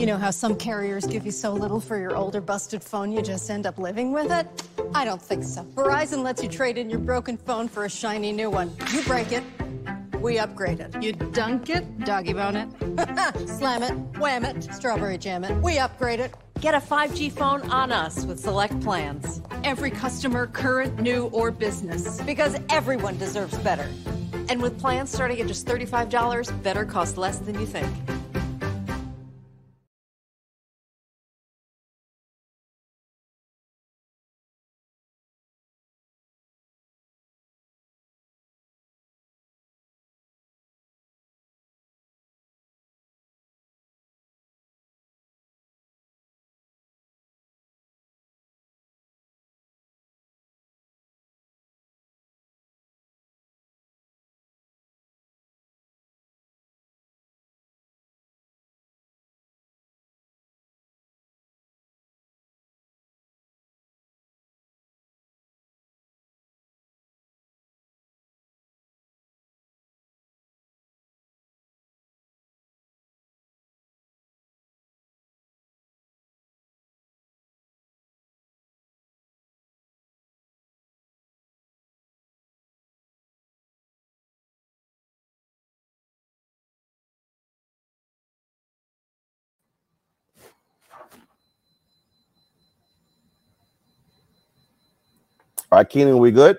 You know how some carriers give you so little for your older busted phone you just end up living with it? I don't think so. Verizon lets you trade in your broken phone for a shiny new one. You break it, we upgrade it. You dunk it, doggy bone it. Slam it, wham it, strawberry jam it. We upgrade it. Get a 5G phone on us with select plans. Every customer, current, new, or business. Because everyone deserves better. And with plans starting at just $35, better costs less than you think. All right, Keenan, we good?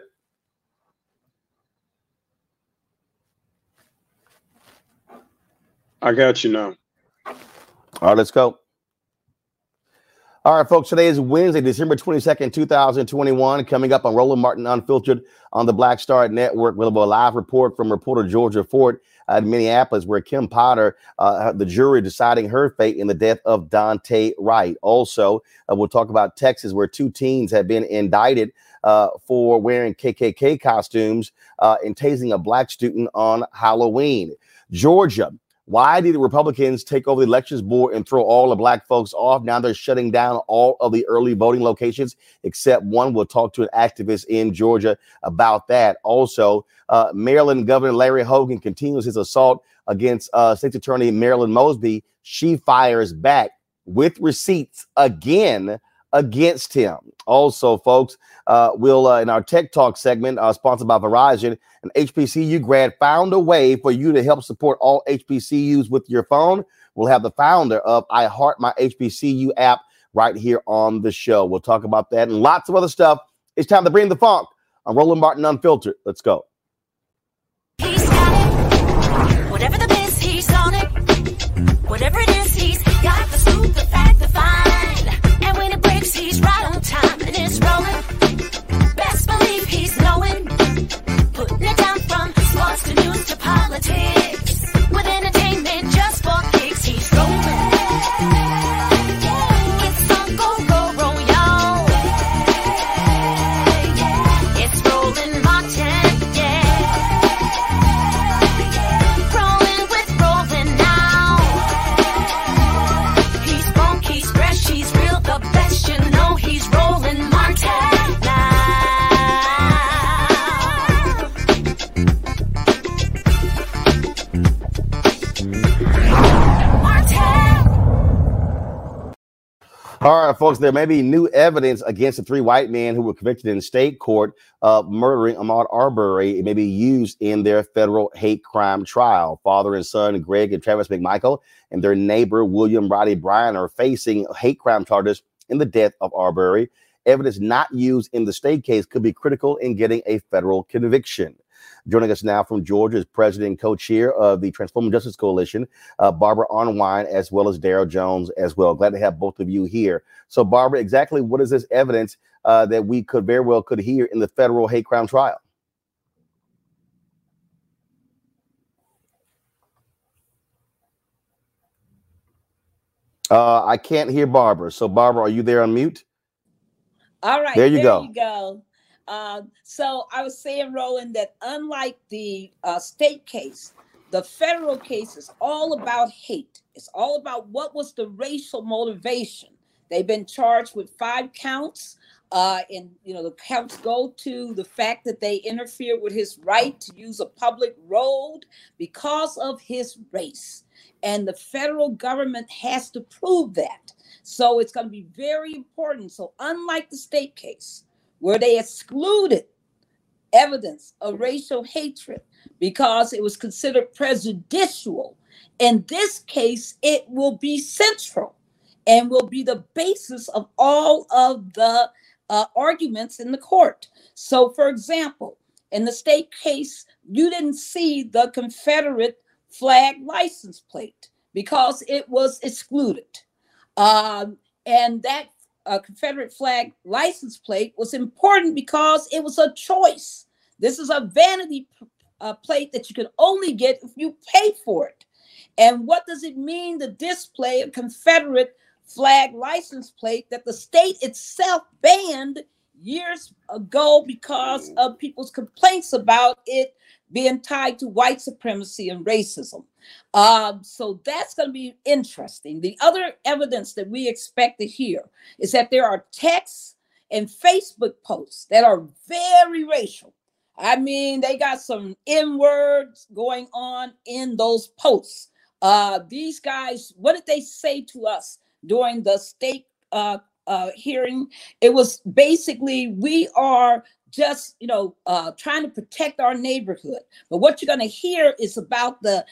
I got you now. All right, let's go. All right, folks, today is Wednesday, December 22nd, 2021. Coming up on Roland Martin Unfiltered on the Black Star Network. We'll have a live report from reporter Georgia Fort at Minneapolis, where Kim Potter, uh, the jury deciding her fate in the death of Daunte Wright. Also, uh, we'll talk about Texas, where two teens have been indicted uh, for wearing KKK costumes uh, and tasing a black student on Halloween. Georgia, why did the Republicans take over the elections board and throw all the black folks off? Now they're shutting down all of the early voting locations except one. We'll talk to an activist in Georgia about that. Also, uh, Maryland Governor Larry Hogan continues his assault against uh, State Attorney Marilyn Mosby. She fires back with receipts again against him. Also, folks, uh, we'll uh, in our Tech Talk segment, uh, sponsored by Verizon, an HBCU grad found a way for you to help support all HBCUs with your phone. We'll have the founder of I Heart My HBCU app right here on the show. We'll talk about that and lots of other stuff. It's time to bring the funk on Roland Martin Unfiltered. Let's go. News to politics. All right, folks, there may be new evidence against the three white men who were convicted in state court of murdering Ahmaud Arbery. It may be used in their federal hate crime trial. Father and son, Greg and Travis McMichael, and their neighbor, William Roddie Bryan, are facing hate crime charges in the death of Arbery. Evidence not used in the state case could be critical in getting a federal conviction. Joining us now from Georgia is President and Co-Chair of the Transforming Justice Coalition, uh, Barbara Arnwine, as well as Daryl Jones as well. Glad to have both of you here. So, Barbara, exactly what is this evidence uh, that we could very well could hear in the federal hate crime trial? Uh, I can't hear Barbara. So, Barbara, are you there on mute? All right, There you go. You go. Uh, so I was saying, Roland, that unlike the uh, state case, the federal case is all about hate. It's all about what was the racial motivation. They've been charged with five counts, uh, and you know the counts go to the fact that they interfered with his right to use a public road because of his race, and the federal government has to prove that. So it's going to be very important. So unlike the state case, where they excluded evidence of racial hatred because it was considered prejudicial. In this case, it will be central and will be the basis of all of the uh, arguments in the court. So, for example, in the state case, you didn't see the Confederate flag license plate because it was excluded. Um, and that uh, Confederate flag license plate was important because it was a choice. This is a vanity uh, plate that you can only get if you pay for it. And what does it mean to display a Confederate flag license plate that the state itself banned years ago because of people's complaints about it being tied to white supremacy and racism? Um, so that's going to be interesting. The other evidence that we expect to hear is that there are texts and Facebook posts that are very racial. I mean, they got some N words going on in those posts. Uh, these guys, what did they say to us during the state uh, uh, hearing? It was basically, we are just, you know, uh, trying to protect our neighborhood. But what you're going to hear is about the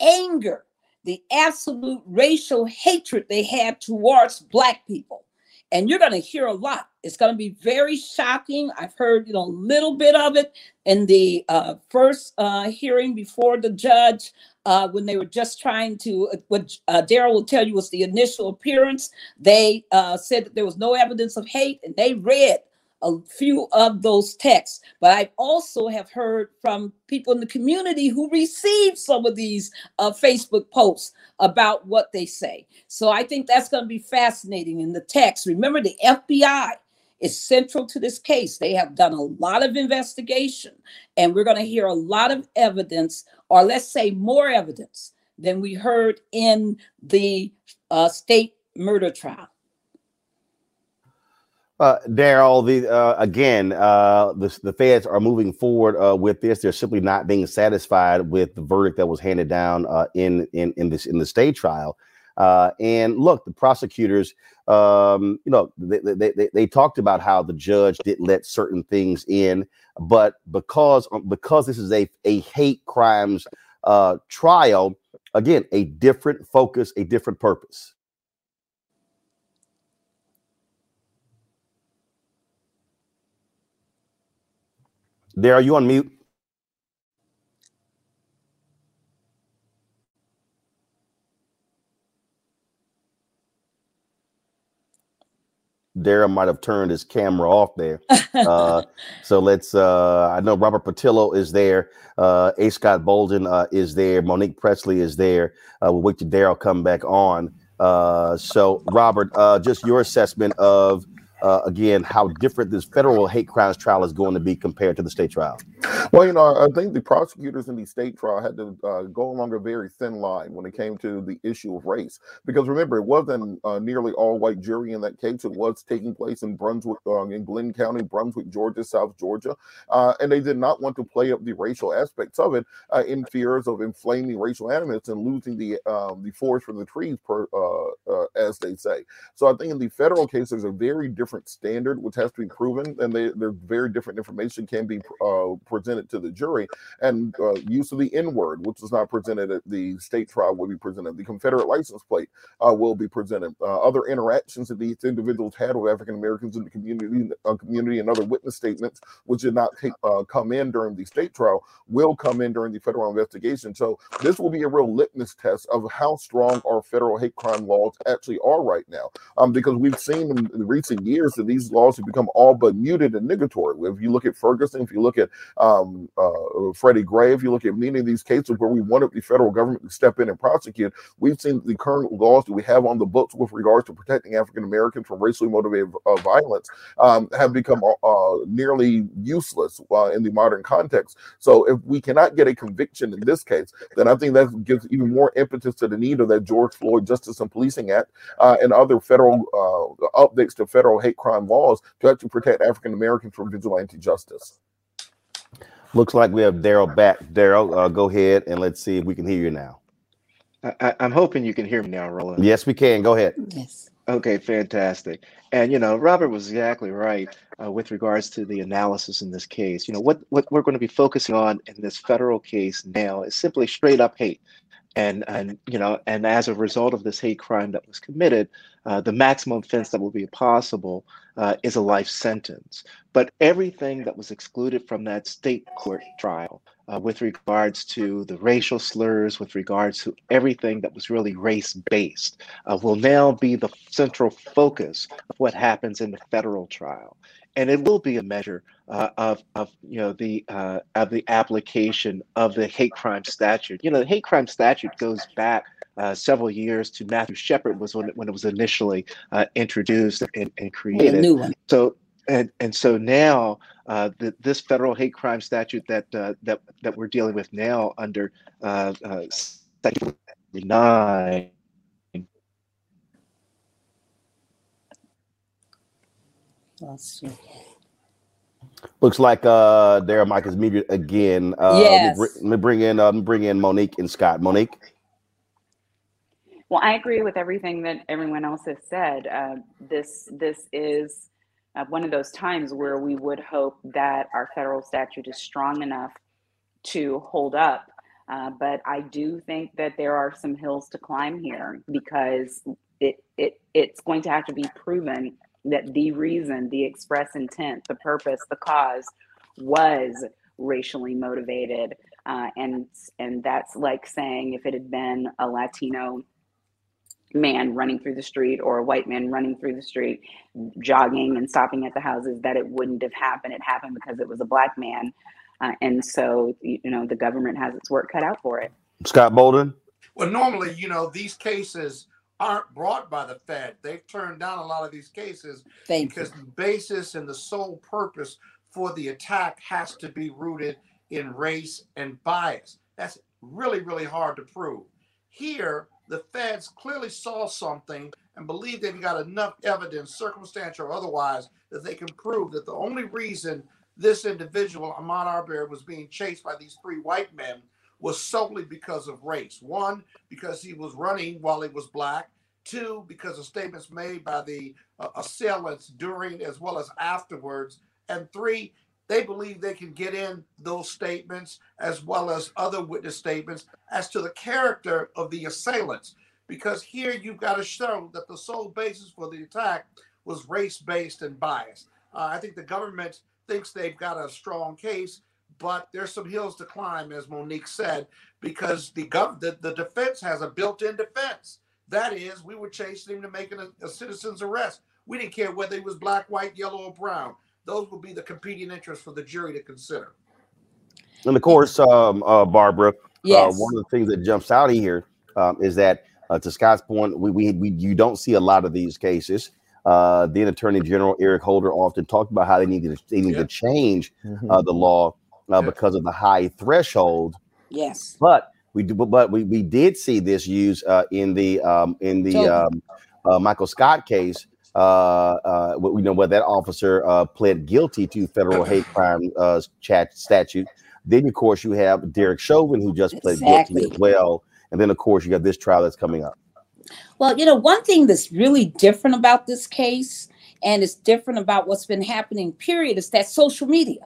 anger, the absolute racial hatred they have towards Black people. And you're going to hear a lot. It's going to be very shocking. I've heard, you know, a little bit of it in the uh, first uh, hearing before the judge uh, when they were just trying to, uh, what uh, Daryl will tell you was the initial appearance. They uh, said that there was no evidence of hate, and they read a few of those texts but i also have heard from people in the community who received some of these uh, facebook posts about what they say. So i think that's going to be fascinating in the text. Remember the fbi is central to this case. They have done a lot of investigation and we're going to hear a lot of evidence or let's say more evidence than we heard in the uh, state murder trial Uh, Daryl, the uh, again, uh, the the feds are moving forward uh, with this. They're simply not being satisfied with the verdict that was handed down uh, in in in this in the state trial. Uh, and look, the prosecutors, um, you know, they, they, they, they talked about how the judge didn't let certain things in, but because because this is a a hate crimes uh, trial, again, a different focus, a different purpose. There, are you on mute? Daryl might have turned his camera off there. Uh, so let's. Uh, I know Robert Patillo is there. Uh, A. Scott Bolden uh, is there. Monique Presley is there. Uh, we'll wait till Daryl come back on. Uh, so Robert, uh, just your assessment of uh, again how different this federal hate crimes trial is going to be compared to the state trial. Well, you know, I think the prosecutors in the state trial had to uh, go along a very thin line when it came to the issue of race, because remember, it wasn't uh, nearly all white jury in that case. It was taking place in Brunswick, uh, in Glynn County, Brunswick, Georgia, South Georgia, uh, and they did not want to play up the racial aspects of it uh, in fears of inflaming racial animus and losing the um, the forest for the trees, per, as they say. So I think in the federal case, there's a very different standard which has to be proven, and they, there's very different information can be presented to the jury, and uh, use of the N word, which was not presented at the state trial, will be presented. The Confederate license plate uh, will be presented. Uh, other interactions that these individuals had with African Americans in the community, uh, community, and other witness statements, which did not take, uh, come in during the state trial, will come in during the federal investigation. So this will be a real litmus test of how strong our federal hate crime laws actually are right now, um, because we've seen in recent years that these laws have become all but muted and negatory. If you look at Ferguson, if you look at um, uh, Freddie Gray, if you look at many of these cases where we wanted the federal government to step in and prosecute, we've seen the current laws that we have on the books with regards to protecting African Americans from racially motivated uh, violence um, have become uh, nearly useless uh, in the modern context. So if we cannot get a conviction in this case, then I think that gives even more impetus to the need of that George Floyd Justice and Policing Act uh, and other federal uh, updates to federal hate crime laws to actually protect African Americans from vigilante justice. Looks like we have Daryl back. Daryl, uh, go ahead and let's see if we can hear you now. I, am hoping you can hear me now, Roland. Yes, we can. Go ahead. Yes. Okay, fantastic. And you know, Robert was exactly right uh, with regards to the analysis in this case. You know, what what we're going to be focusing on in this federal case now is simply straight up hate and and you know and as a result of this hate crime that was committed uh, the maximum offense that will be possible uh, is a life sentence. But everything that was excluded from that state court trial uh, with regards to the racial slurs with regards to everything that was really race based uh, will now be the central focus of what happens in the federal trial and it will be a measure uh, of, of you know the uh, of the application of the hate crime statute. You know, the hate crime statute goes back uh, several years to Matthew Shepard was when, when it was initially uh, introduced and, and created. A new one. So and and so now uh, the, this federal hate crime statute that uh, that that we're dealing with now under uh, uh, section nine Let's see. Looks like uh there Mike is muted again. Uh yes. let, me bring, let me bring in uh, bring in Monique and Scott. Monique. Well, I agree with everything that everyone else has said. Uh, this this is uh, one of those times where we would hope that our federal statute is strong enough to hold up. Uh, but I do think that there are some hills to climb here because it, it it's going to have to be proven that the reason, the express intent, the purpose, the cause was racially motivated. Uh, and and that's like saying if it had been a Latino man running through the street or a white man running through the street, jogging and stopping at the houses, that it wouldn't have happened. It happened because it was a black man. Uh, and so, you know, the government has its work cut out for it. Scott Bolden. Well, normally, you know, these cases aren't brought by the Fed. They've turned down a lot of these cases Thank because you. the basis and the sole purpose for the attack has to be rooted in race and bias. That's really, really hard to prove. Here, the feds clearly saw something and believe they've got enough evidence, circumstantial or otherwise, that they can prove that the only reason this individual, Ahmaud Arbery, was being chased by these three white men was solely because of race. One, because he was running while he was black. Two, because of statements made by the uh, assailants during as well as afterwards. And three, they believe they can get in those statements as well as other witness statements as to the character of the assailants. Because here you've got to show that the sole basis for the attack was race based and biased. Uh, I think the government thinks they've got a strong case but there's some hills to climb, as Monique said, because the gov- the, the defense has a built-in defense. That is, we were chasing him to make a, a citizen's arrest. We didn't care whether he was black, white, yellow, or brown. Those would be the competing interests for the jury to consider. And of course, um, uh, Barbara, Yes. uh, one of the things that jumps out of here um, is that, uh, to Scott's point, we, we, we you don't see a lot of these cases. Uh, then Attorney General Eric Holder often talked about how they need to they need Yeah. to change Mhm. uh, the law uh, because of the high threshold. Yes. But we do, but we, we did see this used uh, in the um, in the um, uh, Michael Scott case. Uh, uh, you know where that officer uh, pled guilty to federal hate crime uh, chat statute. Then of course you have Derek Chauvin who just pled Exactly. guilty as well, and then of course you got this trial that's coming up. Well, you know, one thing that's really different about this case, and it's different about what's been happening, period, is that social media.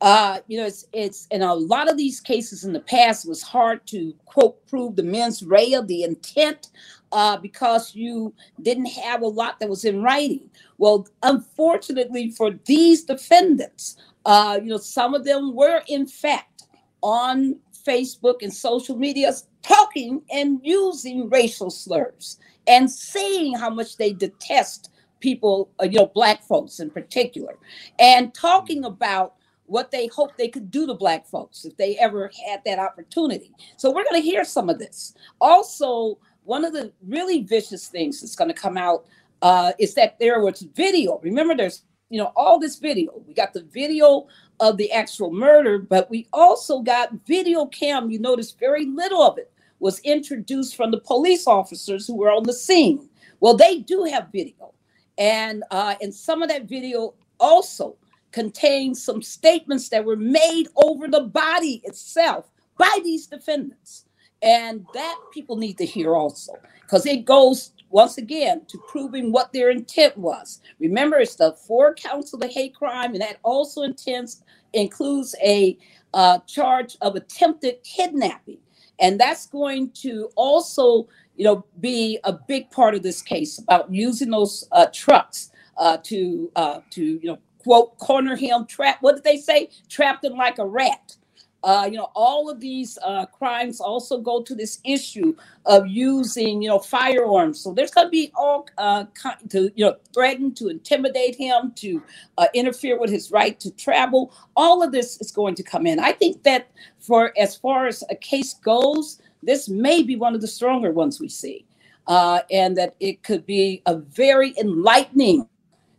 Uh, you know, it's it's in a lot of these cases in the past, was hard to quote prove the mens rea, the intent, uh, because you didn't have a lot that was in writing. Well, unfortunately for these defendants, uh, you know, some of them were in fact on Facebook and social media talking and using racial slurs and saying how much they detest people, uh, you know, black folks in particular, and talking about what they hoped they could do to black folks if they ever had that opportunity. So we're going to hear some of this. Also, one of the really vicious things that's going to come out uh, is that there was video. Remember, there's you know all this video. We got the video of the actual murder, but we also got video cam. You notice very little of it was introduced from the police officers who were on the scene. Well, they do have video, and uh, and some of that video also contains some statements that were made over the body itself by these defendants, and that people need to hear also because it goes once again to proving what their intent was. Remember, it's the four counts of the hate crime, and that also intends includes a uh, charge of attempted kidnapping, and that's going to also, you know, be a big part of this case about using those uh, trucks uh, to uh, to you know quote corner him, trap. What did they say? Trapped him like a rat. Uh, you know, all of these uh, crimes also go to this issue of using, you know, firearms. So there's going to be all uh, to, you know, threaten to intimidate him, to uh, interfere with his right to travel. All of this is going to come in. I think that for as far as a case goes, this may be one of the stronger ones we see, uh, and that it could be a very enlightening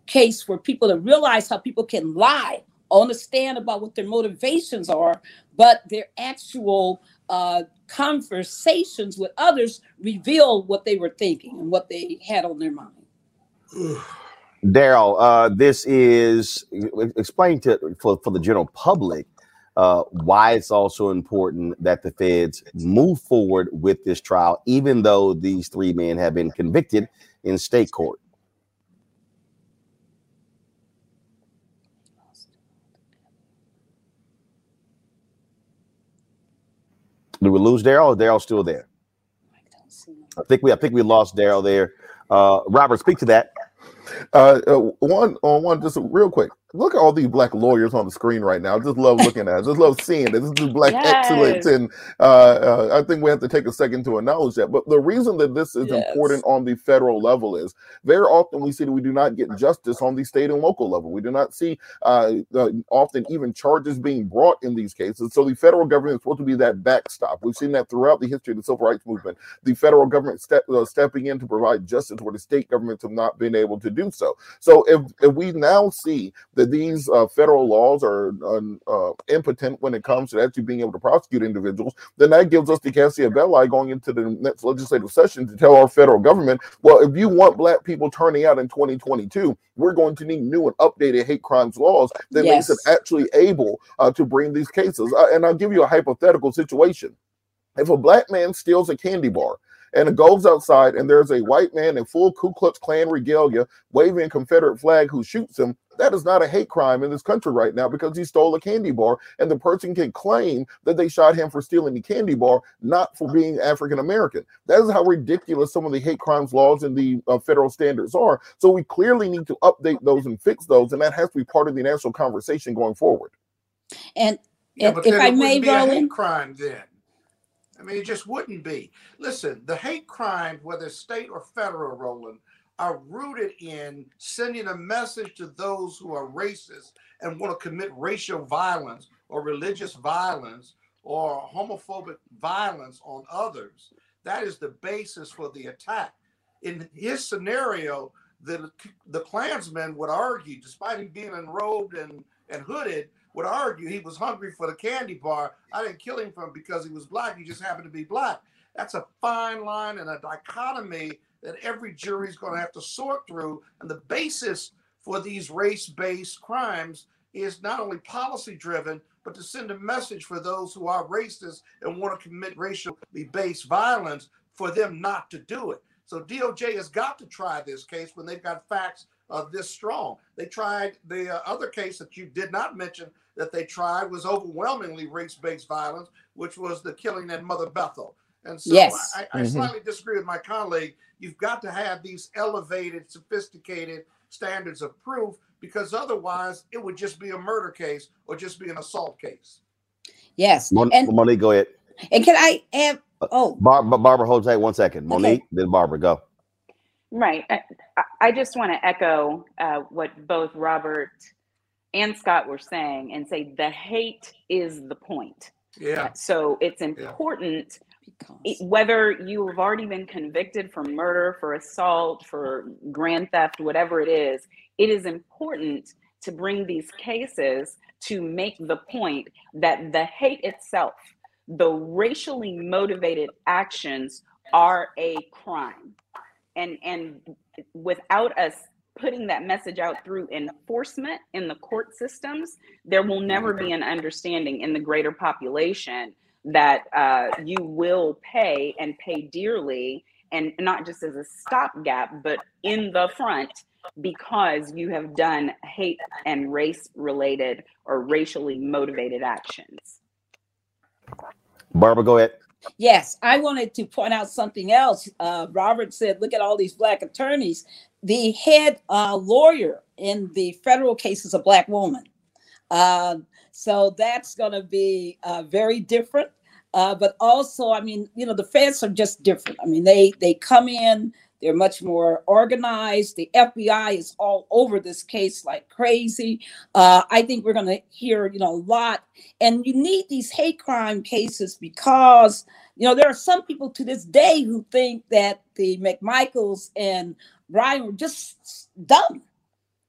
case for people to realize how people can lie understand about what their motivations are, but their actual uh, conversations with others reveal what they were thinking and what they had on their mind. Daryl, uh, this is explain to for, for the general public uh, why it's also important that the feds move forward with this trial, even though these three men have been convicted in state court. Did we lose Daryl? Or Daryl's still there? I think we I think we lost Daryl there. Uh, Robert, speak to that. Uh, uh, one on one, just real quick. Look at all these black lawyers on the screen right now. I just love looking at it. Just love seeing it. This is black Yes. excellence, and uh, uh, I think we have to take a second to acknowledge that. But the reason that this is important on the federal level is very often we see that we do not get justice on the state and local level. We do not see uh, uh, often even charges being brought in these cases. So the federal government is supposed to be that backstop. We've seen that throughout the history of the civil rights movement. The federal government step, uh, stepping in to provide justice where the state governments have not been able to do so. So if, if we now see that these uh, federal laws are um, uh, impotent when it comes to actually being able to prosecute individuals, then that gives us the casus belli going into the next legislative session to tell our federal government, well, if you want black people turning out in 2022, we're going to need new and updated hate crimes laws that makes it actually able uh, to bring these cases. Uh, and I'll give you a hypothetical situation. If a black man steals a candy bar and it goes outside and there's a white man in full Ku Klux Klan regalia waving a Confederate flag who shoots him, that is not a hate crime in this country right now because he stole a candy bar and the person can claim that they shot him for stealing the candy bar, not for being African American. That is how ridiculous some of the hate crimes laws and the uh, federal standards are. So we clearly need to update those and fix those, and that has to be part of the national conversation going forward. And, Yeah, and but if then I it may, wouldn't be a hate Roland, crime then. I mean, it just wouldn't be. Listen, the hate crimes, whether state or federal, Roland, are rooted in sending a message to those who are racist and want to commit racial violence or religious violence or homophobic violence on others. That is the basis for the attack. In his scenario, the the Klansman would argue, despite him being enrobed and and hooded would argue he was hungry for the candy bar. I didn't kill him from because he was black. He just happened to be black. That's a fine line and a dichotomy that every jury is going to have to sort through. And the basis for these race-based crimes is not only policy driven, but to send a message for those who are racist and want to commit racially based violence for them not to do it. So DOJ has got to try this case when they've got facts uh, this strong. They tried the uh, other case that you did not mention that they tried was overwhelmingly race-based violence, which was the killing at Mother Bethel. And so Yes. I, I Mhm. slightly disagree with my colleague. You've got to have these elevated, sophisticated standards of proof because otherwise it would just be a murder case or just be an assault case. Yes. Mon- and Monique, go ahead. and can I have oh Bar- Bar- Barbara, hold tight one second. Monique, then Barbara, go. Right. I, I- I just want to echo uh, what both Robert and Scott were saying and say the hate is the point. Yeah. So it's important, it- whether you have already been convicted for murder, for assault, for grand theft, whatever it is, it is important to bring these cases to make the point that the hate itself, the racially motivated actions are a crime. And, and without us putting that message out through enforcement in the court systems, there will never be an understanding in the greater population that uh, you will pay and pay dearly, and not just as a stopgap, but in the front because you have done hate and race related or racially motivated actions. Barbara, go ahead. Yes, I wanted to point out something else. Uh, Robert said, look at all these black attorneys. The head uh, lawyer in the federal case is a black woman. Uh, so that's going to be uh, very different. Uh, but also, I mean, you know, the feds are just different. I mean, they they come in, they're much more organized. The FBI is all over this case like crazy. Uh, I think we're going to hear, you know, a lot. And you need these hate crime cases because, you know, there are some people to this day who think that the McMichaels and Bryan were just dumb,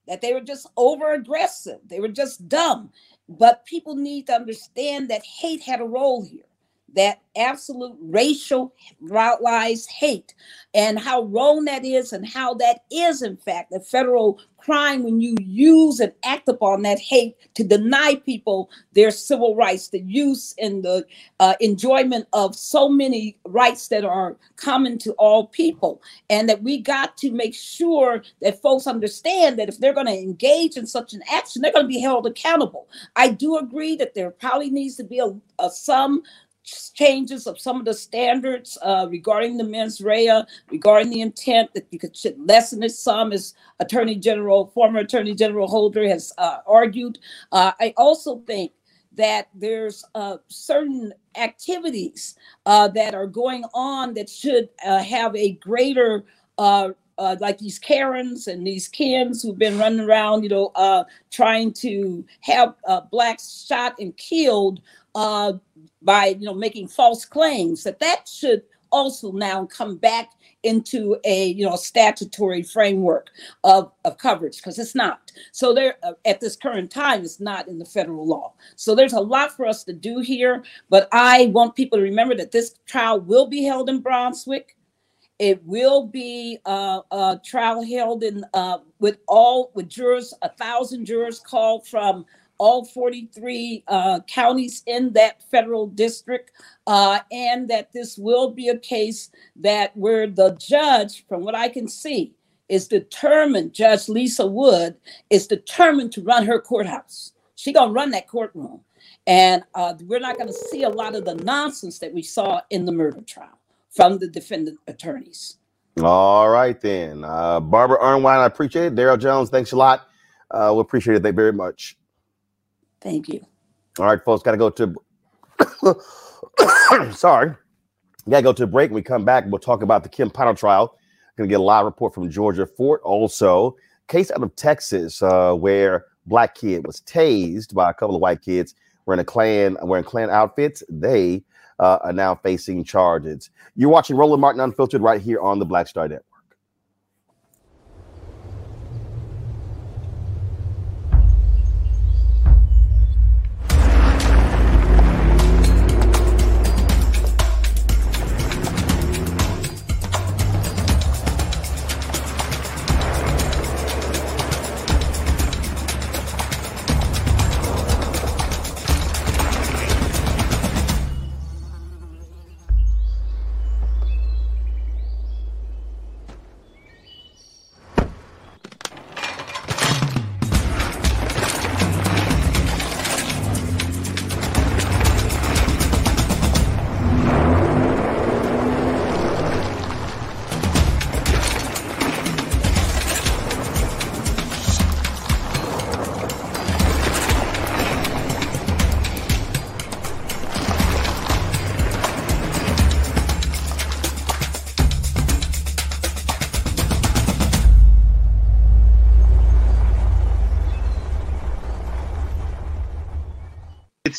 that they were just over aggressive, they were just dumb. But people need to understand that hate had a role here that absolute racial lies hate and how wrong that is and how that is in fact a federal crime when you use and act upon that hate to deny people their civil rights the use and the uh, enjoyment of so many rights that are common to all people. And that we got to make sure that folks understand that if they're going to engage in such an action they're going to be held accountable. I do agree that there probably needs to be a, a some changes of some of the standards uh, regarding the mens rea, regarding the intent that you could should lessen it some, as Attorney General, former Attorney General Holder has uh, argued. Uh, I also think that there's uh, certain activities uh, that are going on that should uh, have a greater uh, like these Karens and these Kens who've been running around, you know, uh, trying to have uh, blacks shot and killed uh, by, you know, making false claims. That that should also now come back into a, you know, statutory framework of, of coverage because it's not. So there, uh, at this current time, it's not in the federal law. So there's a lot for us to do here. But I want people to remember that this trial will be held in Brunswick. It will be uh, a trial held in uh, with all with jurors, a thousand jurors called from all 43 uh, counties in that federal district, uh, and that this will be a case that where the judge, from what I can see, is determined. Judge Lisa Wood is determined to run her courthouse. She gonna run that courtroom, and uh, we're not gonna see a lot of the nonsense that we saw in the murder trial from the defendant attorneys. All right, then. Uh, Barbara Arnwine, I appreciate it. Daryl Jones, thanks a lot. Uh, we appreciate it Thank you very much. Thank you. All right, folks, got to go to. Sorry. Got to go to a break. When we come back, we'll talk about the Kim Powell trial. Going to get a live report from Georgia Fort. Also, case out of Texas uh, where black kid was tased by a couple of white kids wearing a Klan wearing Klan outfits. They uh, are now facing charges. You're watching Roland Martin Unfiltered right here on the Black Star Network.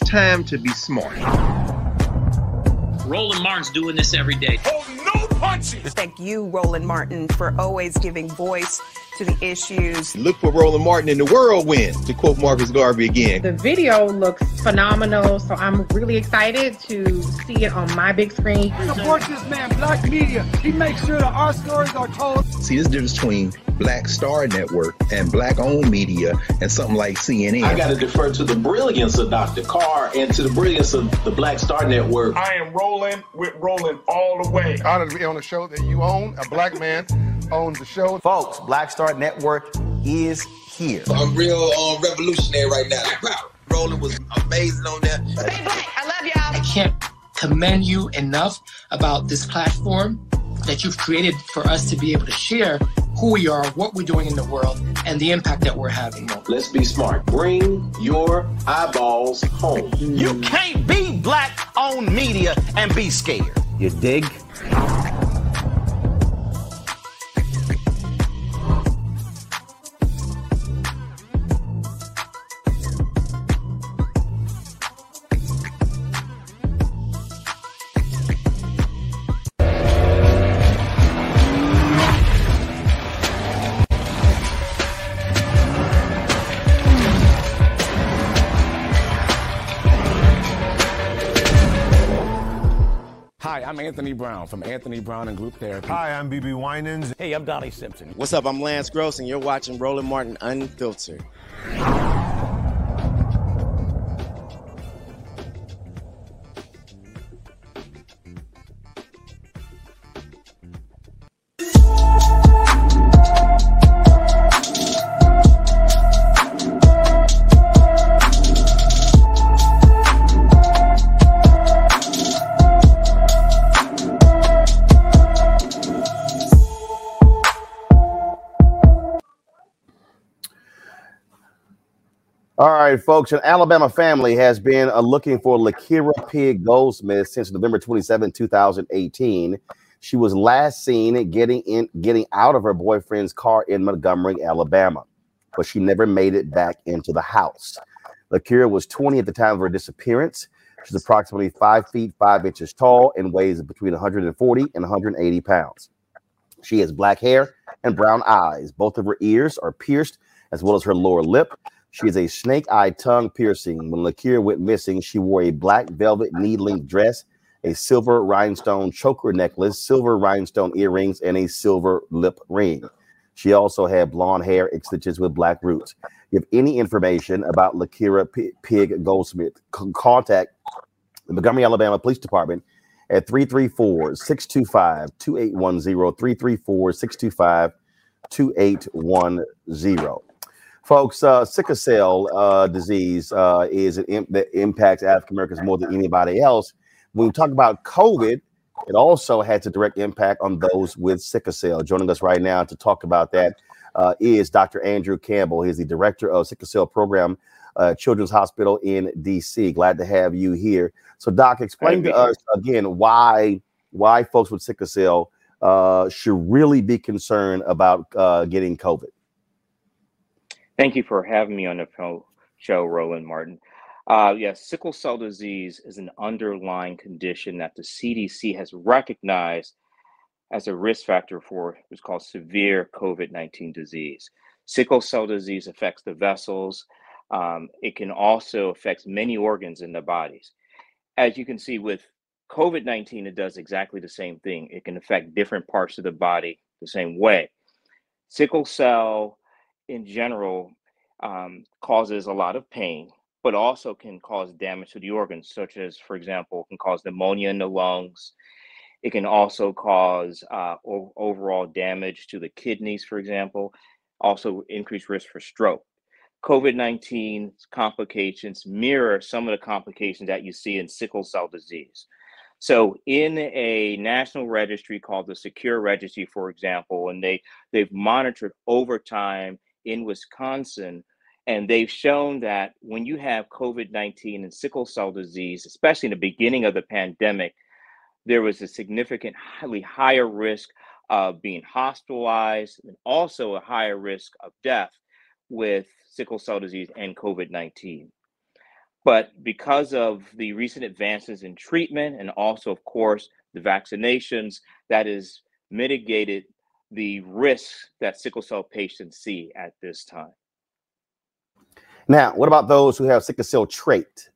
Time to be smart. Roland Martin's doing this every day. Oh, no punches! Thank you, Roland Martin, for always giving voice to the issues. Look for Roland Martin in the whirlwind, to quote Marcus Garvey again. The video looks phenomenal, so I'm really excited to see it on my big screen. Support this man, Black Media. He makes sure that our stories are told. See, this difference between Black Star Network and Black owned media and something like CNN. I got to defer to the brilliance of Dr. Carr and to the brilliance of the Black Star Network. I am rolling with rolling all the way. Honored to be on a show that you own, a black man owns the show. Folks, Black Star Network is here. I'm real um, revolutionary right now. Roland was amazing on there. Stay black. I love y'all. I can't commend you enough about this platform that you've created for us to be able to share who we are, what we're doing in the world, and the impact that we're having. Let's be smart. Bring your eyeballs home. You can't be black owned media and be scared. You dig? I'm Anthony Brown from Anthony Brown and Group Therapy. Hi, I'm BeBe Winans. Hey, I'm Donnie Simpson. What's up? I'm Lance Gross, and you're watching Roland Martin Unfiltered. Right, folks. An Alabama family has been uh, looking for Lakira Pig Goldsmith since November 27, 2018. She was last seen getting in, getting out of her boyfriend's car in Montgomery, Alabama, but she never made it back into the house. Lakira was 20 at the time of her disappearance. She's approximately five feet five inches tall and weighs between 140 and 180 pounds. She has black hair and brown eyes. Both of her ears are pierced, as well as her lower lip. She has a snake eye tongue piercing. When Lakira went missing, she wore a black velvet knee length dress, a silver rhinestone choker necklace, silver rhinestone earrings, and a silver lip ring. She also had blonde hair extensions with black roots. If any information about Lakira Pig Goldsmith, contact the Montgomery, Alabama Police Department at 334 625 2810. 334 625 2810. Folks, uh, sickle cell uh, disease uh, is an imp- that impacts African Americans more than anybody else. When we talk about COVID, it also has a direct impact on those with sickle cell. Joining us right now to talk about that uh, is Dr. Andrew Campbell. He's the director of sickle cell program, uh, Children's Hospital in DC. Glad to have you here. So, Doc, explain to us again why why folks with sickle cell uh, should really be concerned about uh, getting COVID. Thank you for having me on the show, Roland Martin. Uh, yes, sickle cell disease is an underlying condition that the CDC has recognized as a risk factor for what's called severe COVID 19 disease. Sickle cell disease affects the vessels. Um, it can also affect many organs in the bodies. As you can see with COVID 19, it does exactly the same thing. It can affect different parts of the body the same way. Sickle cell in general um, causes a lot of pain, but also can cause damage to the organs, such as, for example, can cause pneumonia in the lungs. It can also cause uh, o- overall damage to the kidneys, for example, also increased risk for stroke. COVID 19 complications mirror some of the complications that you see in sickle cell disease. So, in a national registry called the Secure Registry, for example, and they they've monitored over time in Wisconsin, and they've shown that when you have COVID 19 and sickle cell disease, especially in the beginning of the pandemic, there was a significantly higher risk of being hospitalized and also a higher risk of death with sickle cell disease and COVID 19. But because of the recent advances in treatment and also, of course, the vaccinations, that has mitigated the risks that sickle cell patients see at this time. Now, what about those who have sickle cell trait?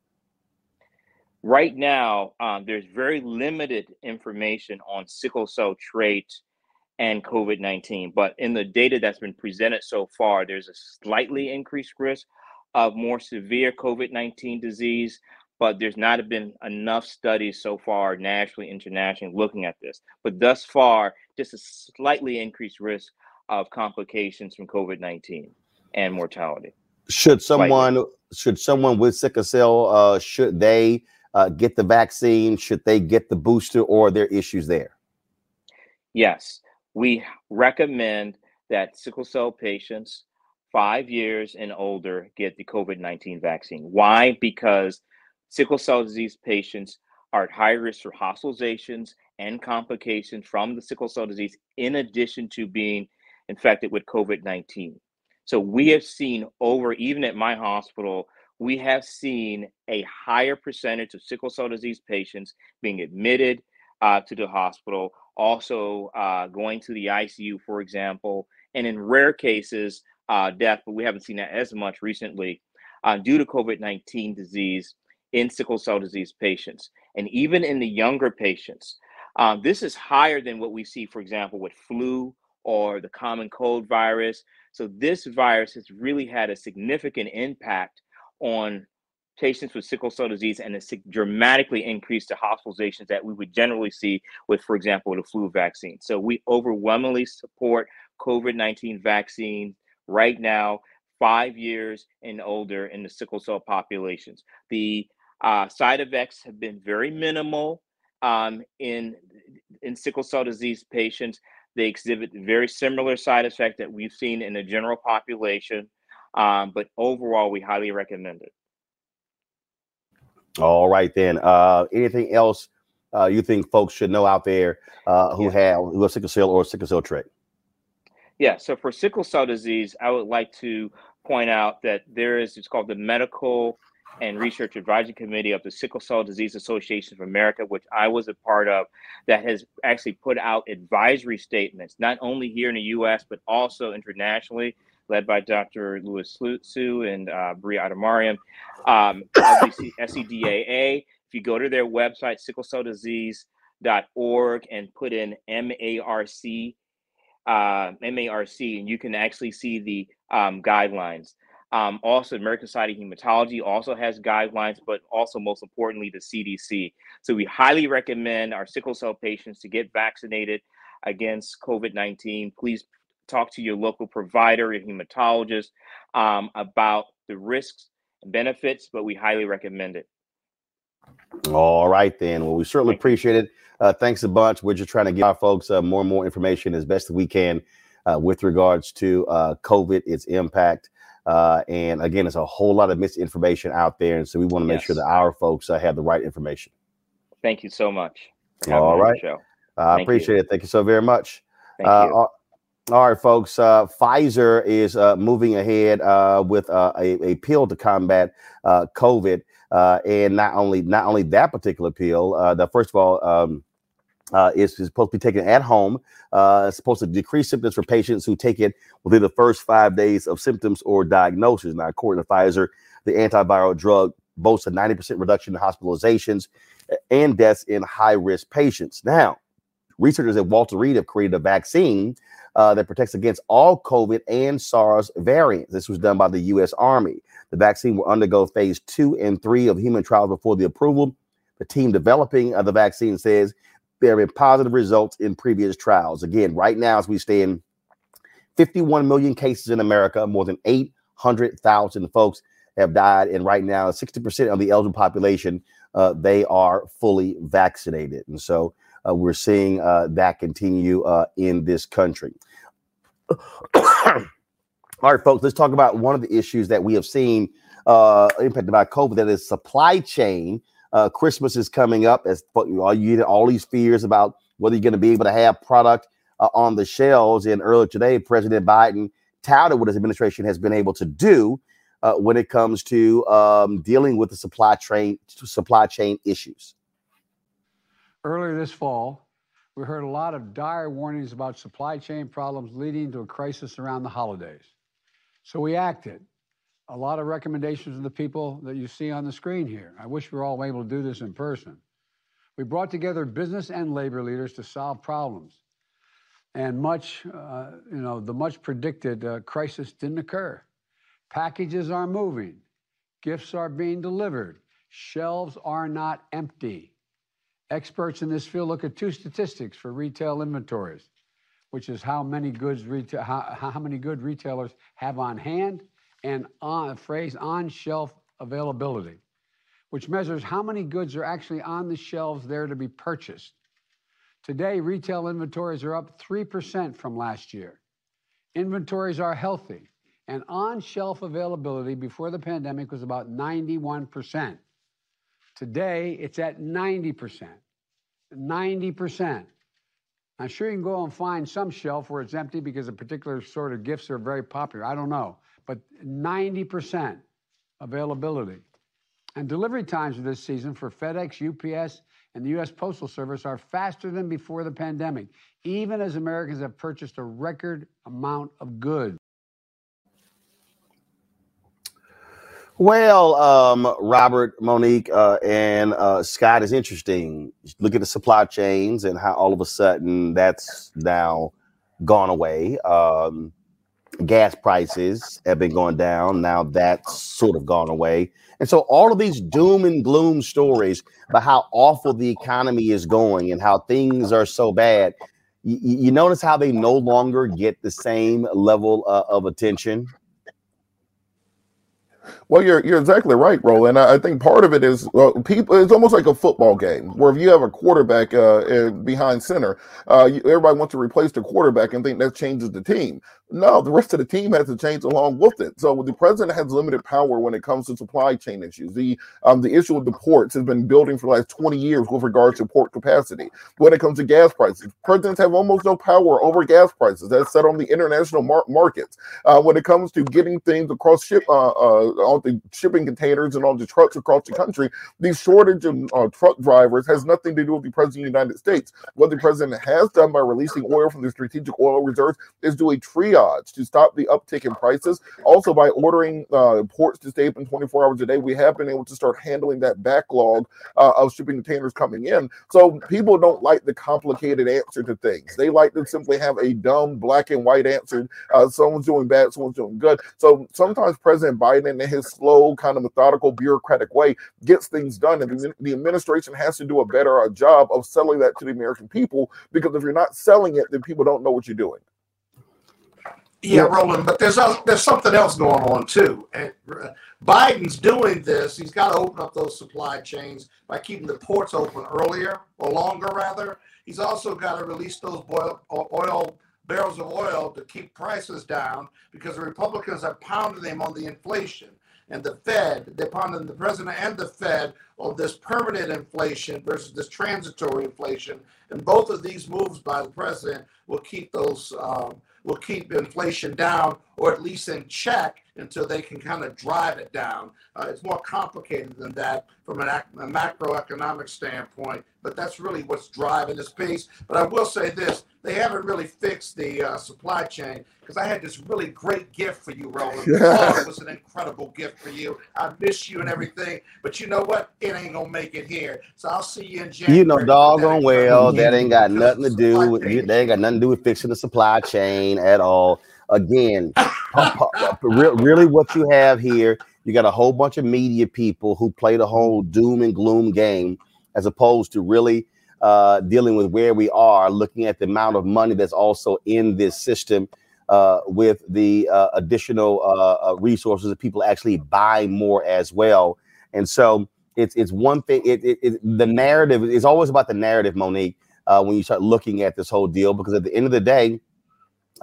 Right now, um, there's very limited information on sickle cell trait and COVID 19. But in the data that's been presented so far, there's a slightly increased risk of more severe COVID 19 disease, but there's not been enough studies so far, nationally, internationally, looking at this. But thus far, just a slightly increased risk of complications from COVID 19 and mortality. Should someone slightly. should someone with sickle cell uh, should they uh, get the vaccine? Should they get the booster, or are there issues there? Yes, we recommend that sickle cell patients five years and older get the COVID 19 vaccine. Why? Because sickle cell disease patients are at high risk for hospitalizations and complications from the sickle cell disease, in addition to being infected with COVID 19. So we have seen over, even at my hospital, we have seen a higher percentage of sickle cell disease patients being admitted uh, to the hospital, also uh, going to the ICU, for example, and in rare cases, uh, death, but we haven't seen that as much recently uh, due to COVID 19 disease in sickle cell disease patients. And even in the younger patients, uh, this is higher than what we see, for example, with flu or the common cold virus. So, this virus has really had a significant impact on patients with sickle cell disease and has dramatically increased the hospitalizations that we would generally see with, for example, the flu vaccine. So, we overwhelmingly support COVID 19 vaccine right now, five years and older in the sickle cell populations. The uh, side effects have been very minimal um, in in sickle cell disease patients. They exhibit very similar side effects that we've seen in the general population, um, but overall, we highly recommend it. All right, then. Uh, anything else uh, you think folks should know out there uh, who yeah. have who have sickle cell or sickle cell trait? Yeah, so for sickle cell disease, I would like to point out that there is it's called the Medical and Research Advisory Committee of the Sickle Cell Disease Association of America, which I was a part of, that has actually put out advisory statements, not only here in the US, but also internationally, led by Dr. Lewis Hsu and uh, Biree Andemariam, um, SCDAA. If you go to their website, sicklecelldisease.org, and put in MARC uh, MARC, and you can actually see the um, guidelines. Um, also, American Society of Hematology also has guidelines, but also most importantly, the CDC. So we highly recommend our sickle cell patients to get vaccinated against COVID-19. Please talk to your local provider, your hematologist, um, about the risks and benefits, but we highly recommend it. All right, then. Well, we certainly appreciate it. Uh, thanks a bunch. We're just trying to give our folks uh, more and more information as best we can uh, with regards to uh, COVID, its impact. Uh, and again, there's a whole lot of misinformation out there. And so we want to make yes. sure that our folks uh, have the right information. Thank you so much. All right. I appreciate you. it. Thank you so very much. You. all right, folks. Pfizer is moving ahead with a, a, pill to combat COVID. Uh, and not only not only that particular pill, uh, the first of all um, uh, is, supposed to be taken at home. Uh, it's supposed to decrease symptoms for patients who take it within the first five days of symptoms or diagnosis. Now, according to Pfizer, the antiviral drug boasts a 90% reduction in hospitalizations and deaths in high risk patients. Now, researchers at Walter Reed have created a vaccine uh, that protects against all COVID and SARS variants. This was done by the U.S. Army. The vaccine will undergo phase two and three of human trials before the approval. The team developing uh, the vaccine says there have been positive results in previous trials. Again, right now, as we stand, 51 million cases in America, more than 800,000 folks have died, and right now, 60% of the eligible population uh, they are fully vaccinated, and so uh, we're seeing uh, that continue uh, in this country. All right, folks, let's talk about one of the issues that we have seen uh, impacted by COVID that is supply chain. Uh, Christmas is coming up as all you all these fears about whether you're going to be able to have product uh, on the shelves. And earlier today, President Biden touted what his administration has been able to do uh, when it comes to um, dealing with the supply chain supply chain issues? Earlier this fall, we heard a lot of dire warnings about supply chain problems leading to a crisis around the holidays. So we acted. A lot of recommendations of the people that you see on the screen here. I wish we were all able to do this in person. We brought together business and labor leaders to solve problems. And much, uh, you know, the much predicted uh, crisis didn't occur. Packages are moving, gifts are being delivered, shelves are not empty. Experts in this field look at two statistics for retail inventories, which is how many goods retail, how, how many good retailers have on hand, and on phrase on shelf availability, which measures how many goods are actually on the shelves there to be purchased. Today, retail inventories are up 3% from last year. Inventories are healthy, and on shelf availability before the pandemic was about 91%. Today, it's at 90%. 90%. I'm sure you can go and find some shelf where it's empty because a particular sort of gifts are very popular. I don't know. But 90% availability. And delivery times this season for FedEx, UPS, and the U.S. Postal Service are faster than before the pandemic, even as Americans have purchased a record amount of goods. Well, um, Robert, Monique, uh, and uh, Scott is interesting. Look at the supply chains and how all of a sudden that's now gone away. Um, gas prices have been going down. Now that's sort of gone away. And so all of these doom and gloom stories about how awful the economy is going and how things are so bad, you, you notice how they no longer get the same level uh, of attention well, you're you're exactly right, Roland. I, think part of it is well, people. It's almost like a football game where if you have a quarterback uh, behind center, uh, you, everybody wants to replace the quarterback and think that changes the team. No, the rest of the team has to change along with it. So the president has limited power when it comes to supply chain issues. The um, the issue of the ports has been building for the last 20 years with regards to port capacity. When it comes to gas prices, presidents have almost no power over gas prices. That's set on the international mar- markets. Uh, when it comes to getting things across ship uh, on the shipping containers and all the trucks across the country, the shortage of uh, truck drivers has nothing to do with the president of the United States. What the president has done by releasing oil from the strategic oil reserves is do a triage to stop the uptick in prices. Also, by ordering uh, ports to stay open 24 hours a day, we have been able to start handling that backlog uh, of shipping containers coming in. So people don't like the complicated answer to things. They like to simply have a dumb black and white answer. Uh, someone's doing bad, someone's doing good. So sometimes President Biden, in his slow, kind of methodical, bureaucratic way, gets things done, and the, administration has to do a better uh, job of selling that to the American people. Because if you're not selling it, then people don't know what you're doing. Yeah, Roland, but there's a, there's something else going on too. And uh, Biden's doing this. He's got to open up those supply chains by keeping the ports open earlier or longer, rather. He's also got to release those oil, oil barrels of oil to keep prices down because the Republicans are pounding them on the inflation. And the Fed, they're pounding the president and the Fed on this permanent inflation versus this transitory inflation. And both of these moves by the president will keep those um, will keep inflation down or at least in check until they can kind of drive it down. Uh, it's more complicated than that from an, a macroeconomic standpoint, but that's really what's driving this piece. But I will say this they haven't really fixed the uh, supply chain because I had this really great gift for you, Roland. Yeah. Oh, it was an incredible gift for you. I miss you and everything, but you know what? It ain't gonna make it here. So I'll see you in January. You know, doggone well, that ain't got nothing to do with. That ain't got nothing to do with fixing the supply chain at all. Again, really, what you have here, you got a whole bunch of media people who play the whole doom and gloom game, as opposed to really uh, dealing with where we are, looking at the amount of money that's also in this system uh, with the uh, additional uh, uh, resources that people actually buy more as well. And so it's it's one thing. It, it, it the narrative is always about the narrative, Monique. Uh, when you start looking at this whole deal, because at the end of the day,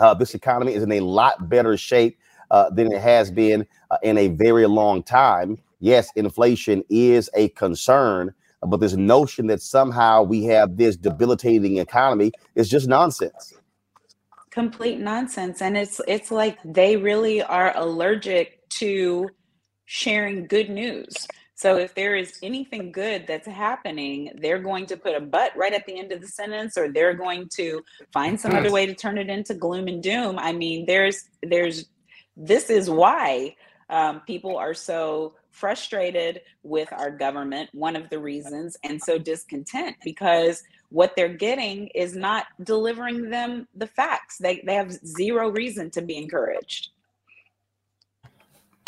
Uh, this economy is in a lot better shape uh, than it has been uh, in a very long time. Yes, inflation is a concern, but this notion that somehow we have this debilitating economy is just nonsense complete nonsense and it's it's like they really are allergic to sharing good news. So if there is anything good that's happening, they're going to put a but right at the end of the sentence, or they're going to find some other way to turn it into gloom and doom. I mean, there's there's this is why um, people are so frustrated with our government. One of the reasons, and so discontent because what they're getting is not delivering them the facts. They they have zero reason to be encouraged.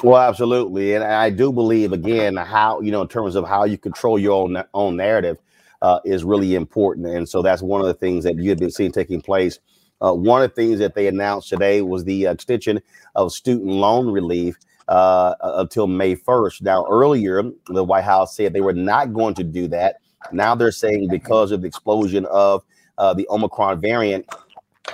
Well, absolutely, and I do believe again how you know in terms of how you control your own own narrative uh, is really important, and so that's one of the things that you have been seeing taking place. Uh, one of the things that they announced today was the extension of student loan relief uh, until May 1st. Now, earlier, the White House said they were not going to do that. Now they're saying because of the explosion of uh, the Omicron variant,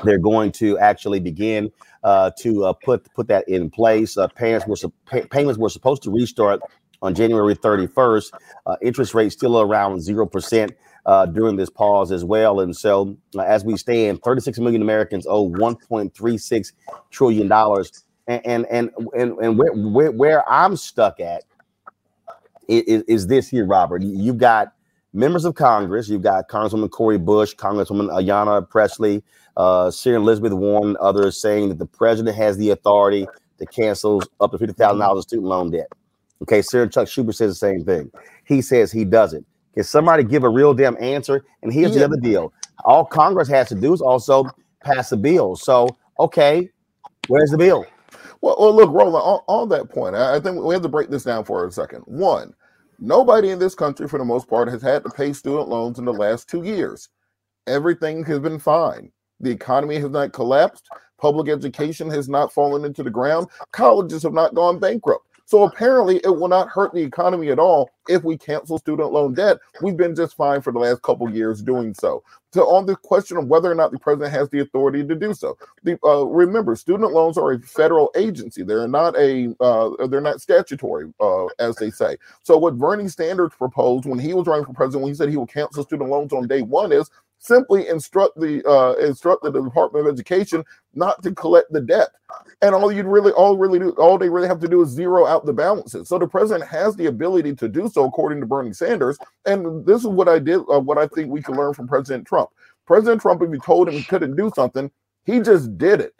they're going to actually begin uh, to uh, put put that in place. Uh, payments were pay- payments were supposed to restart on January 31st. Uh, interest rates still around zero percent uh, during this pause as well. And so, uh, as we stand, 36 million Americans owe 1.36 trillion dollars. And and and and, and where, where, where I'm stuck at is, is this here, Robert. You've got members of Congress. You've got Congresswoman Cori Bush, Congresswoman Ayanna Pressley, uh, Elizabeth Warren, others saying that the president has the authority to cancel up to fifty thousand dollars of student loan debt. Okay, Sarah Chuck Schumer says the same thing. He says he doesn't. Can somebody give a real damn answer? And here's yeah. the other deal: all Congress has to do is also pass a bill. So, okay, where's the bill? Well, well look, Roland, on, on that point, I think we have to break this down for a second. One, nobody in this country, for the most part, has had to pay student loans in the last two years. Everything has been fine. The economy has not collapsed. Public education has not fallen into the ground. Colleges have not gone bankrupt. So apparently, it will not hurt the economy at all if we cancel student loan debt. We've been just fine for the last couple years doing so. So on the question of whether or not the president has the authority to do so, the, uh, remember, student loans are a federal agency. They're not a uh, they're not statutory, uh, as they say. So what Bernie Sanders proposed when he was running for president, when he said he would cancel student loans on day one, is simply instruct the uh, instruct the Department of Education not to collect the debt. And all you'd really, all really do, all they really have to do is zero out the balances. So the president has the ability to do so, according to Bernie Sanders. And this is what I did, uh, what I think we can learn from President Trump. President Trump, if you told him he couldn't do something, he just did it,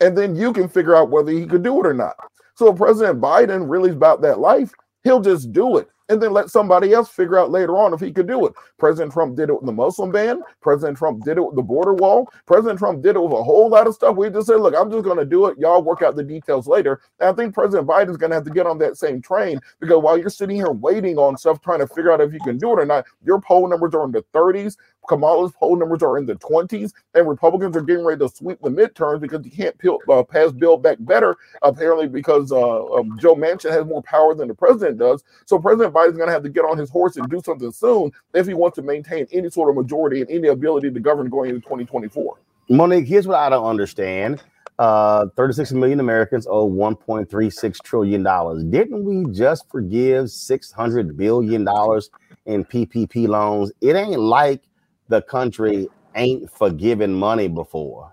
and then you can figure out whether he could do it or not. So if President Biden really is about that life. He'll just do it and then let somebody else figure out later on if he could do it. President Trump did it with the Muslim ban. President Trump did it with the border wall. President Trump did it with a whole lot of stuff. We just said, look, I'm just going to do it. Y'all work out the details later. And I think President Biden's going to have to get on that same train because while you're sitting here waiting on stuff, trying to figure out if you can do it or not, your poll numbers are in the 30s. Kamala's poll numbers are in the 20s, and Republicans are getting ready to sweep the midterms because you can't peel, uh, pass Build Back Better, apparently, because uh, um, Joe Manchin has more power than the president does. So President Biden's going to have to get on his horse and do something soon if he wants to maintain any sort of majority and any ability to govern going into 2024. Monique, here's what I don't understand. Uh, 36 million Americans owe 1.36 trillion dollars. Didn't we just forgive 600 billion dollars in PPP loans? It ain't like the country ain't forgiven money before.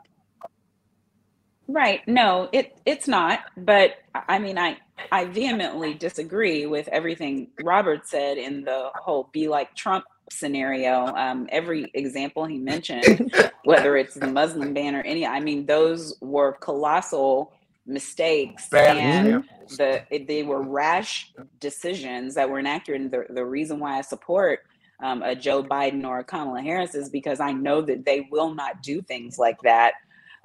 Right. No, it it's not. But I mean, I I vehemently disagree with everything Robert said in the whole "be like Trump" scenario. Um, every example he mentioned, whether it's the Muslim ban or any, I mean, those were colossal mistakes Bad. and the they were rash decisions that were inaccurate. And the, the reason why I support um, a Joe Biden or a Kamala Harris is because I know that they will not do things like that.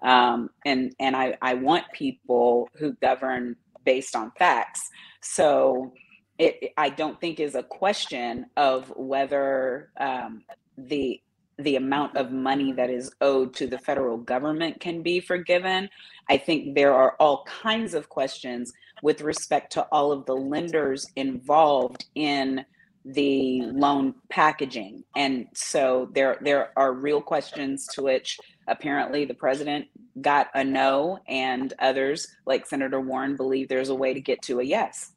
Um, and and I, I want people who govern based on facts. So it, I don't think is a question of whether um, the the amount of money that is owed to the federal government can be forgiven. I think there are all kinds of questions with respect to all of the lenders involved in the loan packaging. And so there there are real questions to which apparently the president got a no and others like Senator Warren believe there's a way to get to a yes.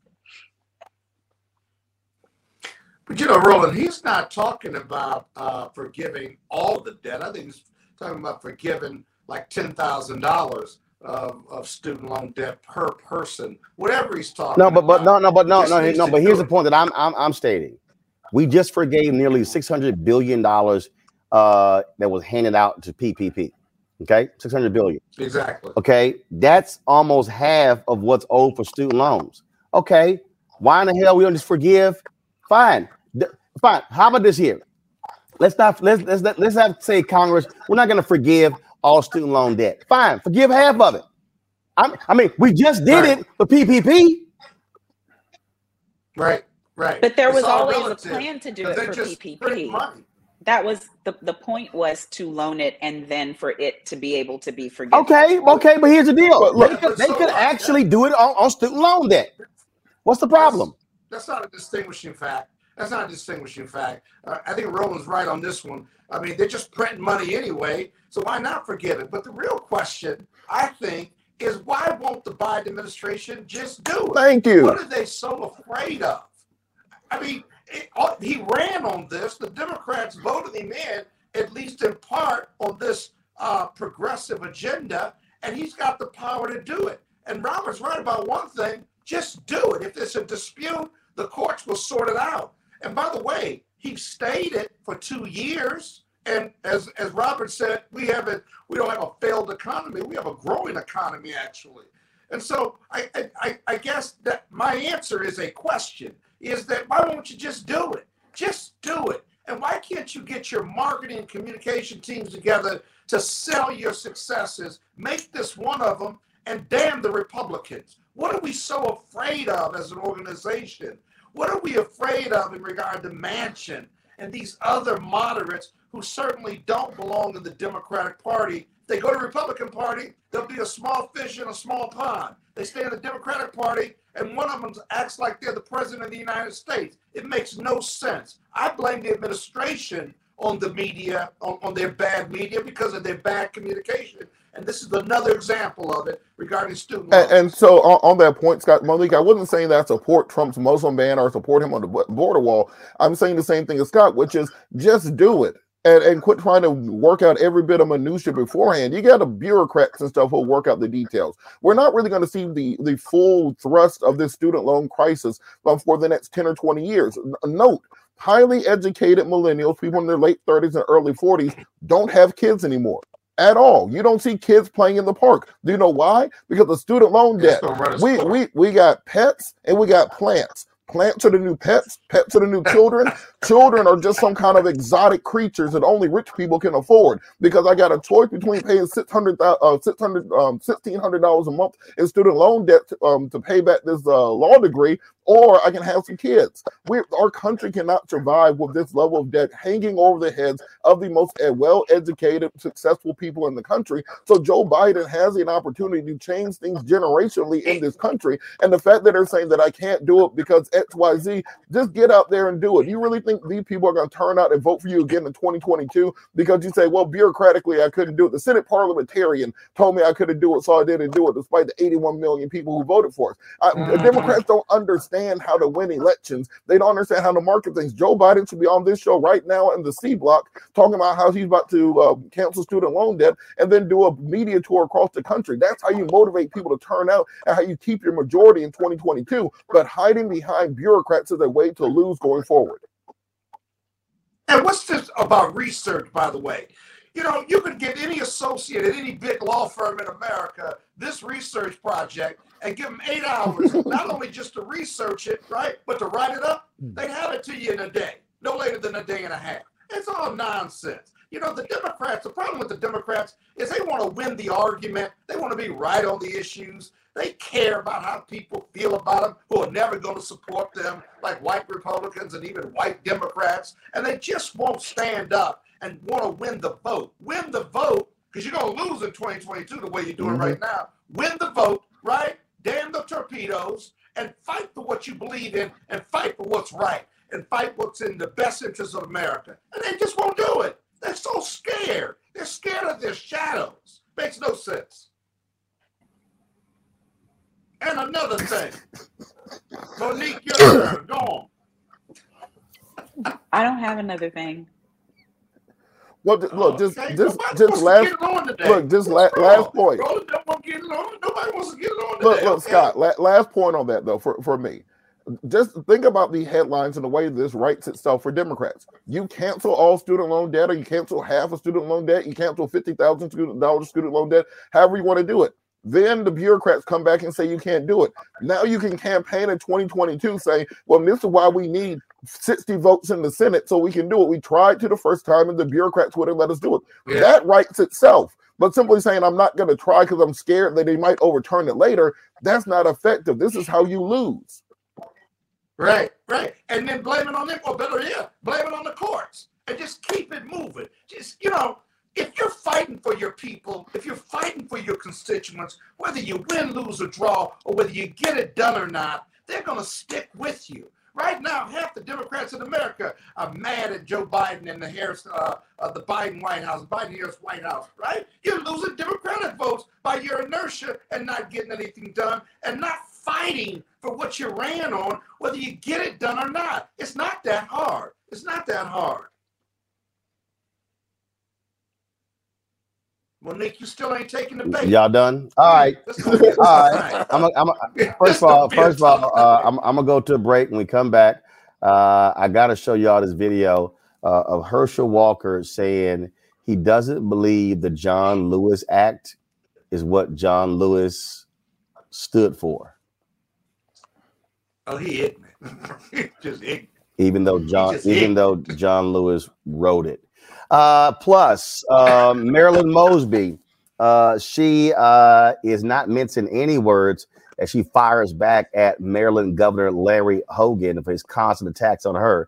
But you know, Roland, he's not talking about uh, forgiving all the debt. I think he's talking about forgiving like ten thousand dollars of, of student loan debt per person, whatever he's talking. No, but but no, no, but no, no, no. But here's the point that I'm I'm I'm stating. We just forgave nearly six hundred billion dollars uh, that was handed out to PPP. Okay, six hundred billion. Exactly. Okay, that's almost half of what's owed for student loans. Okay, why in the hell we don't just forgive? Fine, D- fine. How about this here? Let's not let's let's let's have say Congress. We're not going to forgive all student loan debt. Fine, forgive half of it. I'm, I mean, we just did Right. it for PPP. Right, right. But there It's was always relative, a plan to do it for PPP. That was the the point was to loan it and then for it to be able to be forgiven. Okay, okay, but here's the deal. But look- they could, they so could what? actually do it on, on student loan debt. What's the problem? That's not a distinguishing fact. That's not a distinguishing fact. Uh, I think Roland's right on this one. I mean, they're just printing money anyway, so why not forgive it? But the real question, I think, is why won't the Biden administration just do it? Thank you. What are they so afraid of? I mean, it, uh, he ran on this. The Democrats voted him in, at least in part, on this uh, progressive agenda, and he's got the power to do it. And Robert's right about one thing: just do it. If there's a dispute, the courts will sort it out. And by the way, he stayed it for two years. And as as Robert said, we have a we don't have a failed economy. We have a growing economy actually. And so I I, I- I guess that my answer is a question: is that why won't you just do it? Just do it. And why can't you get your marketing and communication teams together to sell your successes? Make this one of them, and damn the Republicans. What are we so afraid of as an organization? What are we afraid of in regard to Manchin and these other moderates who certainly don't belong in the Democratic Party? They go to the Republican Party, they'll be a small fish in a small pond. They stay in the Democratic Party, and one of them acts like they're the president of the United States. It makes no sense. I blame the administration on the media, on, on their bad media, because of their bad communication. And this is another example of it regarding student loans. And, and so on, on that point, Scott Malik, I wasn't saying that I support Trump's Muslim ban or support him on the border wall. I'm saying the same thing as Scott, which is just do it. And, and quit trying to work out every bit of minutia beforehand. You got a bureaucrats and stuff who'll work out the details. We're not really going to see the, the full thrust of this student loan crisis for the next 10 or 20 years. Note, highly educated millennials, people in their late 30s and early 40s, don't have kids anymore at all. You don't see kids playing in the park. Do you know why? Because of student loan debt. gonna run its We we we got pets and we got plants. Plants to the new pets. Pets to the new children. children are just some kind of exotic creatures that only rich people can afford. Because I got a choice between paying six hundred uh, six hundred um sixteen hundred dollars a month in student loan debt to, um to pay back this uh, law degree, or I can have some kids. We our country cannot survive with this level of debt hanging over the heads of the most uh, well-educated, successful people in the country. So Joe Biden has an opportunity to change things generationally in this country. And the fact that they're saying that I can't do it because XYZ, just get out there and do it. You really think these people are going to turn out and vote for you again in 2022 because you say, well, bureaucratically, I couldn't do it. The Senate parliamentarian told me I couldn't do it, so I didn't do it, despite the 81 million people who voted for us. I, Mhm. Democrats don't understand how to win elections. They don't understand how to market things. Joe Biden should be on this show right now in the C block talking about how he's about to uh, cancel student loan debt and then do a media tour across the country. That's how you motivate people to turn out and how you keep your majority in 2022. But hiding behind bureaucrats as a way to lose going forward. And what's this about research, by the way? You know, you could get any associate at any big law firm in America this research project and give them eight hours, not only just to research it, right, but to write it up. Hmm. They'd have it to you in a day, no later than a day and a half. It's all nonsense. You know, the Democrats, the problem with the Democrats is they want to win the argument. They want to be right on the issues. They care about how people feel about them who are never going to support them, like white Republicans and even white Democrats. And they just won't stand up and want to win the vote. Win the vote, because you're going to lose in 2022 the way you're doing Mhm. right now. Win the vote, right? Damn the torpedoes and fight for what you believe in and fight for what's right and fight what's in the best interest of America. And they just won't do it. They're so scared. They're scared of their shadows. Makes no sense. And another thing, Monique, your turn. Go on. I don't have another thing. Well, ju- look, just Okay, just just supposed to last get it on today. look, just la- last point. Roland don't want on on. Nobody wants to get on it. Look, look, Scott. La- last point on that though, for for me, just think about the headlines and the way this writes itself for Democrats. You cancel all student loan debt, or you cancel half of student loan debt. You cancel fifty thousand dollars student loan debt. However you want to do it. Then the bureaucrats come back and say you can't do it. Now you can campaign in 2022 saying, well, this is why we need 60 votes in the Senate so we can do it. We tried to the first time and the bureaucrats wouldn't let us do it. Yeah. That writes itself. But simply saying I'm not going to try because I'm scared that they might overturn it later, that's not effective. This is how you lose. Right, right. And then blame it on them, or better yet, blame it on the courts and just keep it moving. Just, you know, if you're fighting for your people, if you're fighting for your constituents, whether you win, lose, or draw, or whether you get it done or not, they're going to stick with you. Right now, half the Democrats in America are mad at Joe Biden and the Harris, uh, uh, the Biden White House, Biden Harris White House. Right? You're losing Democratic votes by your inertia and not getting anything done, and not fighting for what you ran on, whether you get it done or not. It's not that hard. It's not that hard. Monique, you still ain't taking the bait. Y'all done? All right. Let's go get All right. I'm a, I'm a, first of all, first of all, uh, I'm, I'm gonna go to a break. When we come back, uh, I gotta show y'all this video uh, of Herschel Walker saying he doesn't believe the John Lewis Act is what John Lewis stood for, Oh, he ignorant. Just ignorant. even though John, even though John Lewis wrote it. Uh, plus, um, Marilyn Mosby, uh, she uh, is not mincing any words as she fires back at Maryland Governor Larry Hogan for his constant attacks on her.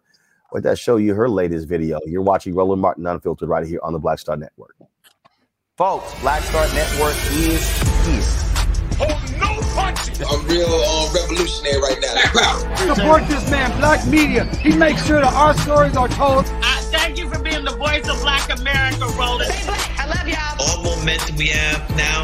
Let that show you her latest video. You're watching Roland Martin Unfiltered right here on the Black Star Network. Folks, Black Star Network is here. no punches. I'm real um, revolutionary right now. Support this man, Black Media. He makes sure that our stories are told. Thank you for being the voice of Black America, Roland. I love y'all. All momentum we have now,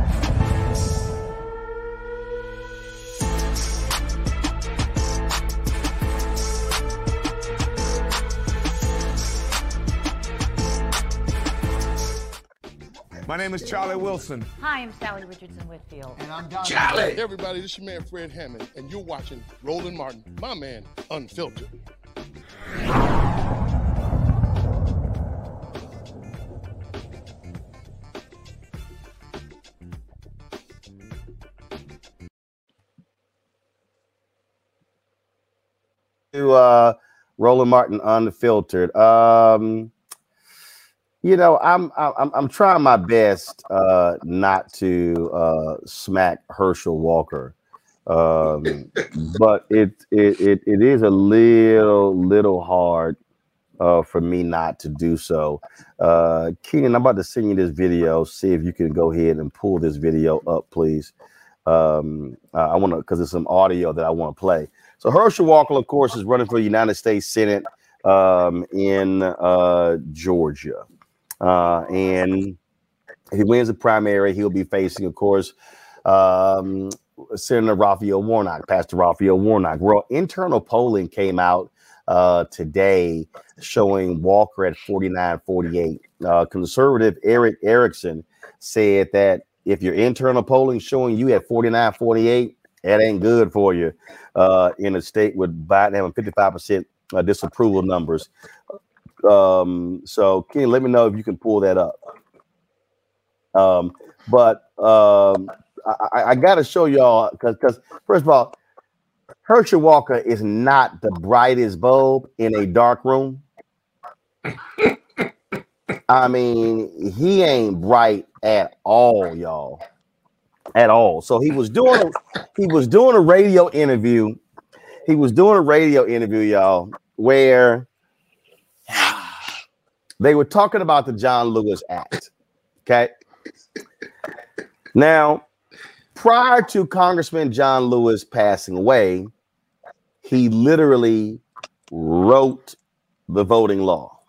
My name is Charlie Wilson. Hi, I'm Salli Richardson Whitfield. And I'm Don Charlie! Hey, everybody, this is your man Fred Hammond, and you're watching Roland Martin, my man, Unfiltered. to uh Roland Martin unfiltered. Um you know, I'm I'm I'm trying my best uh not to uh smack Herschel Walker. Um but it it it, it is a little little hard uh for me not to do so. Uh Keenan, I'm about to send you this video. See if you can go ahead and pull this video up, please. Um I want to because there's some audio that I want to play. So Herschel Walker, of course, is running for the United States Senate um, in uh, Georgia, uh, and if he wins the primary, he'll be facing, of course, um, Senator Raphael Warnock, Pastor Raphael Warnock. Well, internal polling came out uh, today showing Walker at 49-48. Uh, conservative Erick Erickson said that if your internal polling showing you at 49-48, that ain't good for you uh, in a state with Biden having 55% uh, disapproval numbers. Um, so, Ken, let me know if you can pull that up. Um, but um, I, I got to show y'all because, because first of all, Herschel Walker is not the brightest bulb in a dark room. I mean, he ain't bright at all, y'all at all. So he was doing he was doing a radio interview. He was doing a radio interview, y'all, where they were talking about the John Lewis Act. Okay. Now, prior to Congressman John Lewis passing away, he literally wrote the voting law.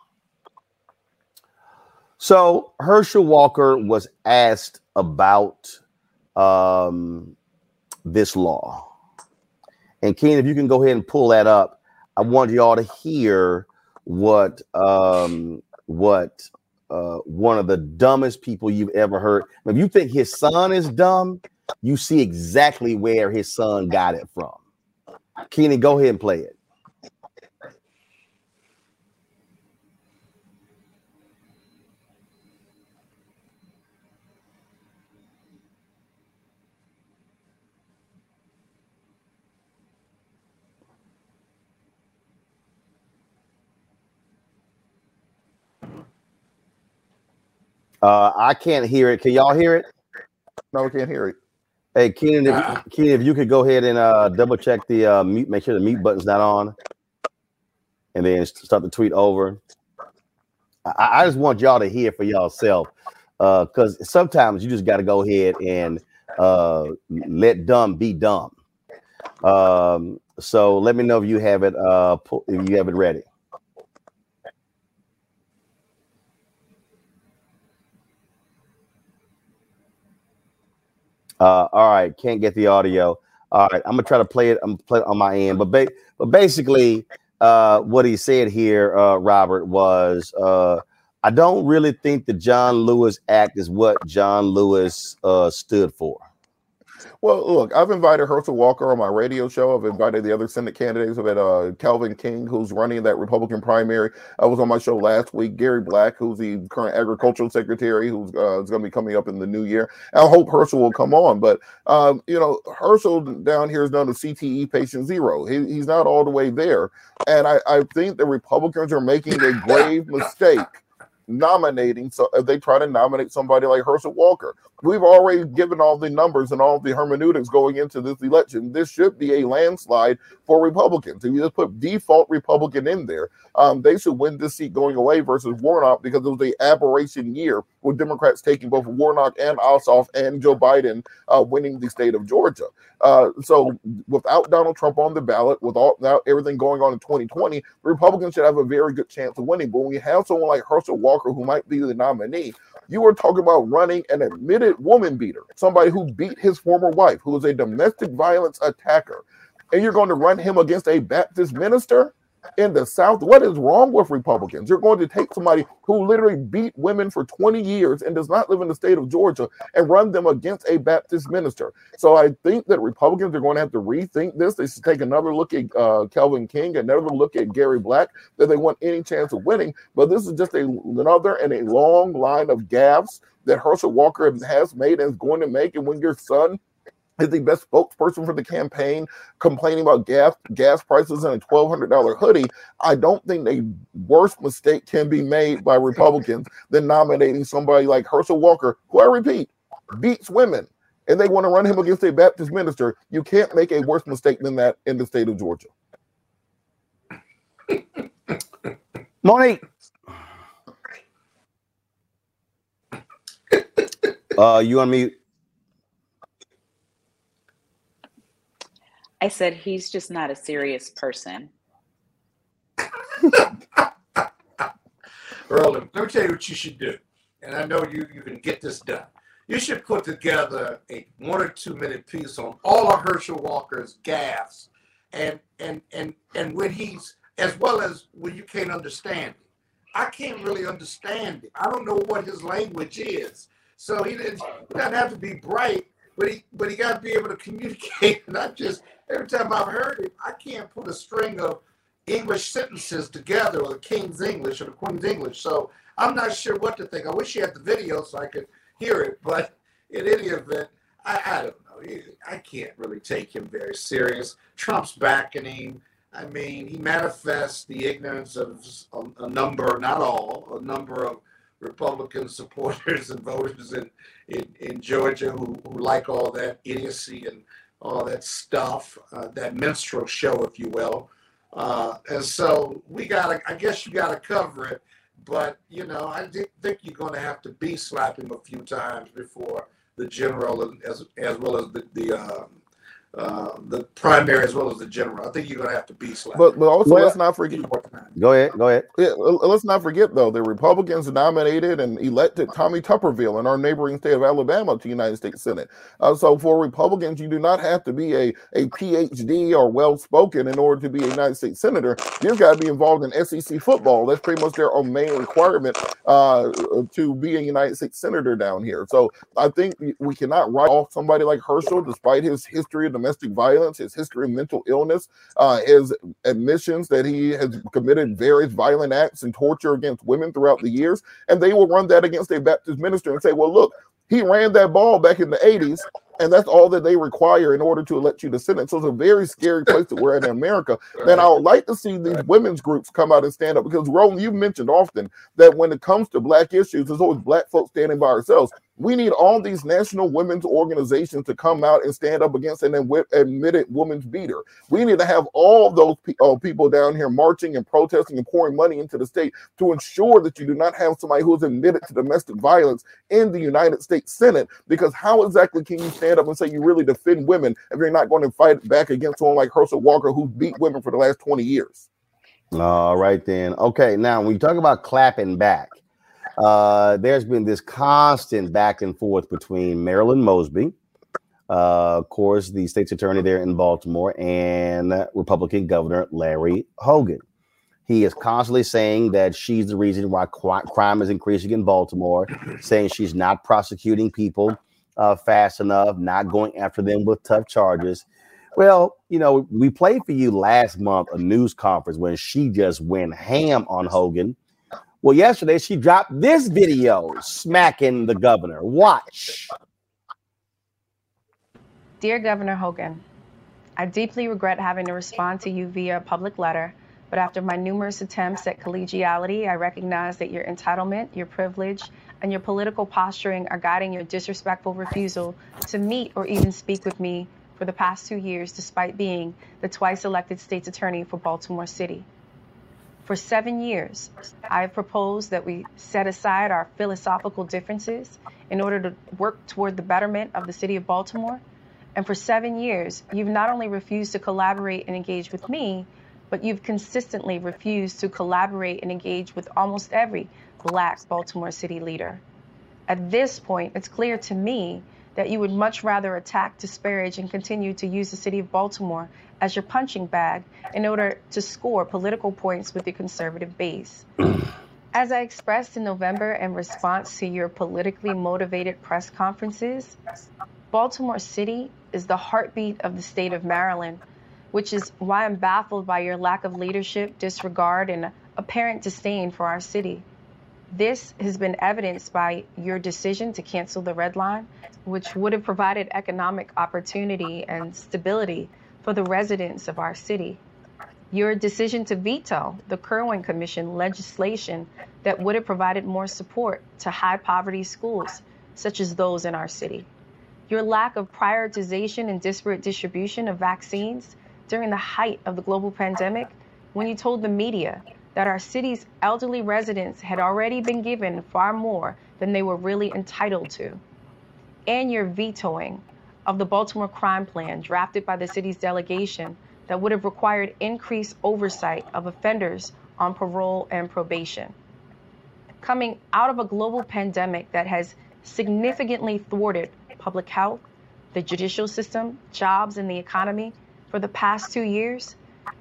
So Herschel Walker was asked about um, this law. And Keen, if you can go ahead and pull that up, I want y'all to hear what um, what uh, one of the dumbest people you've ever heard. If you think his son is dumb, you see exactly where his son got it from. Keenan, go ahead and play it. Uh, I can't hear it. Can y'all hear it? No, we can't hear it. Hey, Keenan, if, uh, Keenan, if you could go ahead and uh, double check the uh, mute, make sure the mute button's not on, and then start the tweet over. I, I just want y'all to hear for y'allself, because uh, sometimes you just got to go ahead and uh, let dumb be dumb. Um, so let me know if you have it. Uh, if you have it ready. Uh, all right, can't get the audio. All right, I'm gonna try to play it. I'm play it on my end, but ba- but basically, uh, what he said here, uh, Robert, was uh, I don't really think the John Lewis Act is what John Lewis uh, stood for. Well, look, I've invited Herschel Walker on my radio show. I've invited the other Senate candidates. I've had uh, Kelvin King, who's running that Republican primary. I was on my show last week. Gary Black, who's the current agricultural secretary, who's uh, going to be coming up in the new year. I hope Herschel will come on. But, um, you know, Herschel down here is known as CTE patient zero. He, he's not all the way there. And I, I think the Republicans are making a grave mistake nominating so if they try to nominate somebody like Herschel Walker. We've already given all the numbers and all the hermeneutics going into this election. This should be a landslide for Republicans. If you just put default Republican in there, um, they should win this seat going away versus Warnock because it was a aberration year with Democrats taking both Warnock and Ossoff and Joe Biden uh, winning the state of Georgia. Uh, so without Donald Trump on the ballot, with all everything going on in 2020, Republicans should have a very good chance of winning. But when you have someone like Herschel Walker, who might be the nominee, you are talking about running an admitted woman beater, somebody who beat his former wife, who is a domestic violence attacker, and you're going to run him against a Baptist minister? In the South. What is wrong with Republicans? You're going to take somebody who literally beat women for 20 years and does not live in the state of Georgia and run them against a Baptist minister. So I think that Republicans are going to have to rethink this. They should take another look at uh, Kelvin King, another look at Gary Black, that they want any chance of winning. But this is just a, another and a long line of gaffes that Herschel Walker has made and is going to make. And when your son is the best spokesperson for the campaign, complaining about gas gas prices and a twelve hundred dollar hoodie. I don't think a worse mistake can be made by Republicans than nominating somebody like Herschel Walker, who I repeat beats women, and they want to run him against a Baptist minister. You can't make a worse mistake than that in the state of Georgia. Monique. Uh, you on mute? I said he's just not a serious person. Roland, let me tell you what you should do. And I know you, you can get this done. You should put together a one or two minute piece on all of Herschel Walker's gaffes and and and and when he's as well as when you can't understand it. I can't really understand it. I don't know what his language is. So he, didn't, he doesn't have to be bright, but he but he got to be able to communicate, not just every time I've heard it, I can't put a string of English sentences together or the King's English or the Queen's English. So I'm not sure what to think. I wish you had the video so I could hear it, but in any event, I, I don't know. I can't really take him very serious. Trump's backing him. I mean, he manifests the ignorance of a, a number, not all, a number of Republican supporters and voters in, in, in Georgia who, who like all that idiocy and all that stuff, uh, that minstrel show, if you will. Uh, and so we got to, I guess you got to cover it. But, you know, I think you're going to have to be slap him a few times before the general, as, as well as the, the, um, uh, the primary as well as the general. I think you're going to have to be slack. But but also Well- let's not forget. Go ahead. Go ahead. Yeah, let's not forget though, the Republicans nominated and elected Tommy Tuberville in our neighboring state of Alabama to the United States Senate. Uh, so for Republicans, you do not have to be a, a PhD or well spoken in order to be a United States senator. You've got to be involved in SEC football. That's pretty much their main requirement uh, to be a United States senator down here. So I think we- we cannot write off somebody like Herschel, despite his history of domestic violence, his history of mental illness, uh, his admissions that he has committed various violent acts and torture against women throughout the years. And they will run that against a Baptist minister and say, well, look, he ran that ball back in the 80s, and that's all that they require in order to elect you to Senate. So it's a very scary place that we're in America. And I would like to see these women's groups come out and stand up because, Roland, you've mentioned often that when it comes to black issues, there's always black folks standing by ourselves. We need all these national women's organizations to come out and stand up against an admitted woman's beater. We need to have all those pe- uh, people down here marching and protesting and pouring money into the state to ensure that you do not have somebody who is admitted to domestic violence in the United States Senate. Because how exactly can you stand up and say you really defend women if you're not going to fight back against someone like Herschel Walker who beat women for the last 20 years? All right then. Okay, now when you talk about clapping back, uh, there's been this constant back and forth between Marilyn Mosby, uh, of course, the state's attorney there in Baltimore, and Republican Governor Larry Hogan. He is constantly saying that she's the reason why crime is increasing in Baltimore, saying she's not prosecuting people uh, fast enough, not going after them with tough charges. Well, you know, we played for you last month a news conference when she just went ham on Hogan. Well, yesterday she dropped this video smacking the governor. Watch. Dear Governor Hogan, I deeply regret having to respond to you via a public letter, but after my numerous attempts at collegiality, I recognize that your entitlement, your privilege, and your political posturing are guiding your disrespectful refusal to meet or even speak with me for the past two years, despite being the twice elected state's attorney for Baltimore City. For seven years, I have proposed that we set aside our philosophical differences in order to work toward the betterment of the city of Baltimore. And for seven years, you've not only refused to collaborate and engage with me, but you've consistently refused to collaborate and engage with almost every black Baltimore City leader. At this point, it's clear to me that you would much rather attack, disparage, and continue to use the city of Baltimore as your punching bag in order to score political points with your conservative base. As I expressed in November in response to your politically motivated press conferences, Baltimore City is the heartbeat of the state of Maryland, which is why I'm baffled by your lack of leadership, disregard, and apparent disdain for our city. This has been evidenced by your decision to cancel the Red Line, which would have provided economic opportunity and stability for the residents of our city. Your decision to veto the Kirwan Commission legislation that would have provided more support to high poverty schools, such as those in our city. Your lack of prioritization and disparate distribution of vaccines during the height of the global pandemic, when you told the media that our city's elderly residents had already been given far more than they were really entitled to. And your vetoing of the Baltimore crime plan drafted by the city's delegation that would have required increased oversight of offenders on parole and probation. Coming out of a global pandemic that has significantly thwarted public health, the judicial system, jobs, and the economy for the past two years,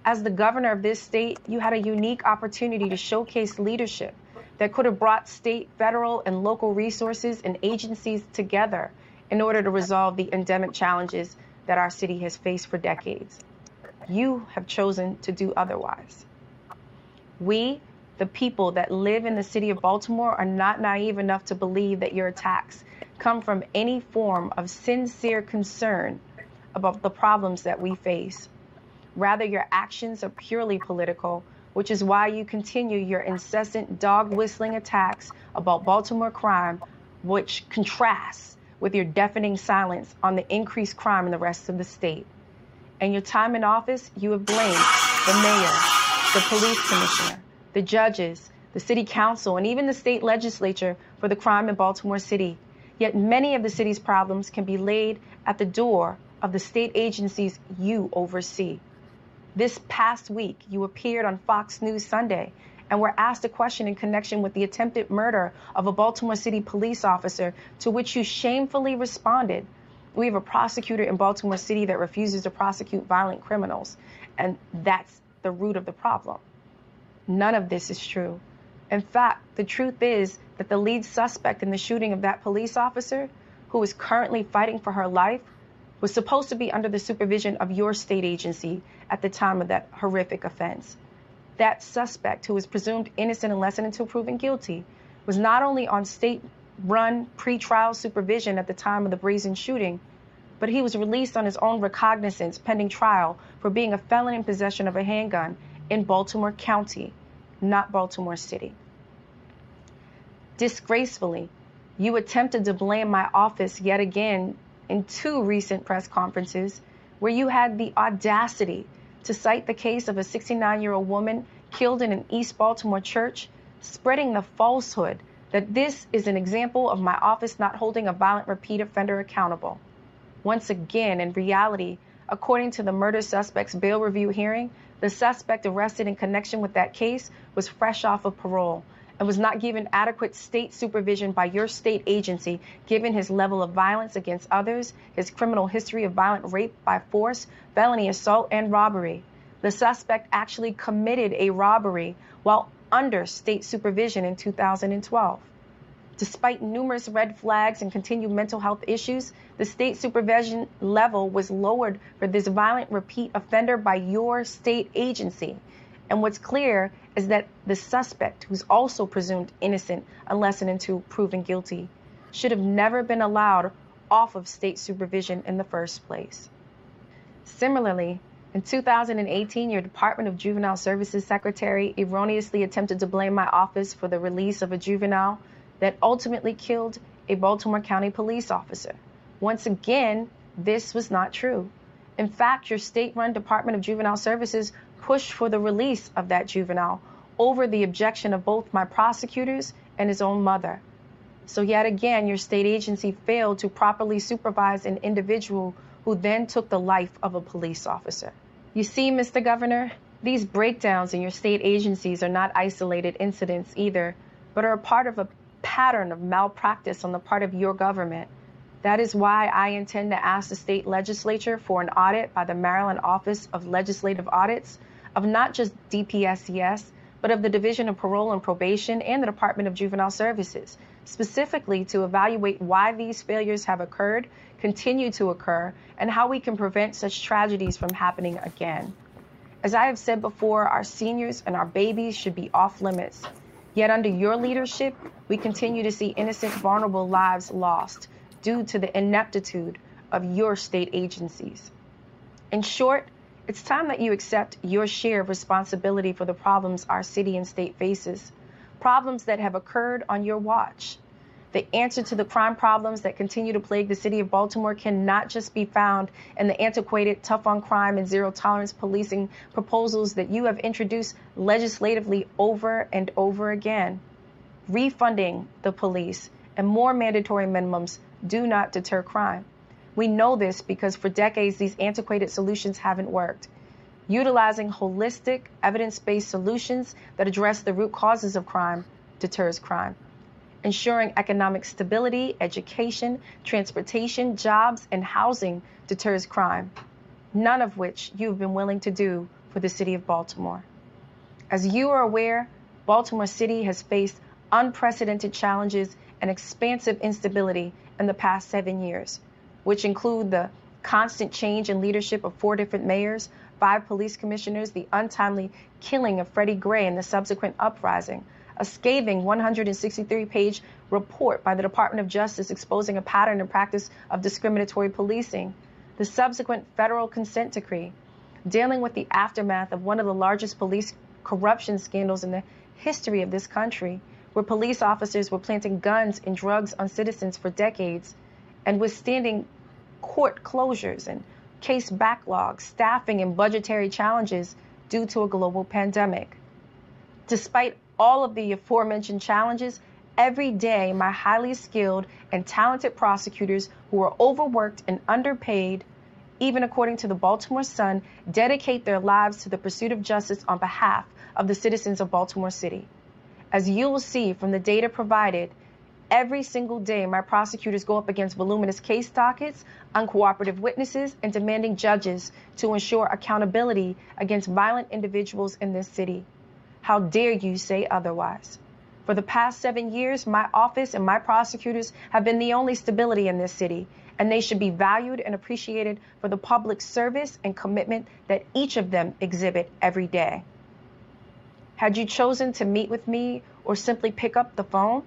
as the governor of this state, you had a unique opportunity to showcase leadership that could have brought state, federal, and local resources and agencies together in order to resolve the endemic challenges that our city has faced for decades. You have chosen to do otherwise. We, the people that live in the city of Baltimore, are not naive enough to believe that your attacks come from any form of sincere concern about the problems that we face. Rather, your actions are purely political, which is why you continue your incessant dog whistling attacks about Baltimore crime, which contrasts with your deafening silence on the increased crime in the rest of the state. In your time in office, you have blamed the mayor, the police commissioner, the judges, the city council, and even the state legislature for the crime in Baltimore City. Yet many of the city's problems can be laid at the door of the state agencies you oversee. This past week, you appeared on Fox News Sunday and were asked a question in connection with the attempted murder of a Baltimore City police officer, to which you shamefully responded. We have a prosecutor in Baltimore City that refuses to prosecute violent criminals, and that's the root of the problem. None of this is true. In fact, the truth is that the lead suspect in the shooting of that police officer, who is currently fighting for her life, was supposed to be under the supervision of your state agency at the time of that horrific offense. That suspect, who is presumed innocent unless and until proven guilty, was not only on state run pretrial supervision at the time of the brazen shooting, but he was released on his own recognizance pending trial for being a felon in possession of a handgun in Baltimore County, not Baltimore City. Disgracefully, you attempted to blame my office yet again in two recent press conferences where you had the audacity to cite the case of a 69 year old woman killed in an East Baltimore church, spreading the falsehood that this is an example of my office not holding a violent repeat offender accountable. Once again, in reality, according to the murder suspect's bail review hearing, the suspect arrested in connection with that case was fresh off of parole and was not given adequate state supervision by your state agency, given his level of violence against others, his criminal history of violent rape by force, felony assault, and robbery. The suspect actually committed a robbery while under state supervision in 2012. Despite numerous red flags and continued mental health issues, the state supervision level was lowered for this violent repeat offender by your state agency. And what's clear is that the suspect, who's also presumed innocent unless and until proven guilty, should have never been allowed off of state supervision in the first place. Similarly, in 2018, your Department of Juvenile Services Secretary erroneously attempted to blame my office for the release of a juvenile that ultimately killed a Baltimore County police officer. Once again, this was not true. In fact, your state run Department of Juvenile Services pushed for the release of that juvenile over the objection of both my prosecutors and his own mother. So, yet again, your state agency failed to properly supervise an individual who then took the life of a police officer. You see, Mr. Governor, these breakdowns in your state agencies are not isolated incidents either, but are a part of a pattern of malpractice on the part of your government. That is why I intend to ask the state legislature for an audit by the Maryland Office of Legislative Audits of not just DPSCS, but of the Division of Parole and Probation and the Department of Juvenile Services, specifically to evaluate why these failures have occurred, continue to occur, and how we can prevent such tragedies from happening again. As I have said before, our seniors and our babies should be off limits. Yet under your leadership, we continue to see innocent, vulnerable lives lost due to the ineptitude of your state agencies. In short, it's time that you accept your share of responsibility for the problems our city and state faces, problems that have occurred on your watch. The answer to the crime problems that continue to plague the city of Baltimore cannot just be found in the antiquated tough on crime and zero tolerance policing proposals that you have introduced legislatively over and over again. Refunding the police and more mandatory minimums do not deter crime. We know this because for decades these antiquated solutions haven't worked. Utilizing holistic, evidence based solutions that address the root causes of crime deters crime. Ensuring economic stability, education, transportation, jobs, and housing deters crime, none of which you've been willing to do for the city of Baltimore. As you are aware, Baltimore City has faced unprecedented challenges and expansive instability in the past seven years which include the constant change in leadership of four different mayors, five police commissioners, the untimely killing of Freddie Gray and the subsequent uprising, a scathing 163 page report by the Department of Justice exposing a pattern and practice of discriminatory policing, the subsequent federal consent decree, dealing with the aftermath of one of the largest police corruption scandals in the history of this country, where police officers were planting guns and drugs on citizens for decades and withstanding court closures and case backlogs, staffing, and budgetary challenges due to a global pandemic. Despite all of the aforementioned challenges, every day my highly skilled and talented prosecutors who are overworked and underpaid even according to the Baltimore Sun, dedicate their lives to the pursuit of justice on behalf of the citizens of Baltimore City. As you will see from the data provided, every single day my prosecutors go up against voluminous case dockets, uncooperative witnesses, and demanding judges to ensure accountability against violent individuals in this city. How dare you say otherwise? For the past seven years, my office and my prosecutors have been the only stability in this city, and they should be valued and appreciated for the public service and commitment that each of them exhibit every day. Had you chosen to meet with me or simply pick up the phone,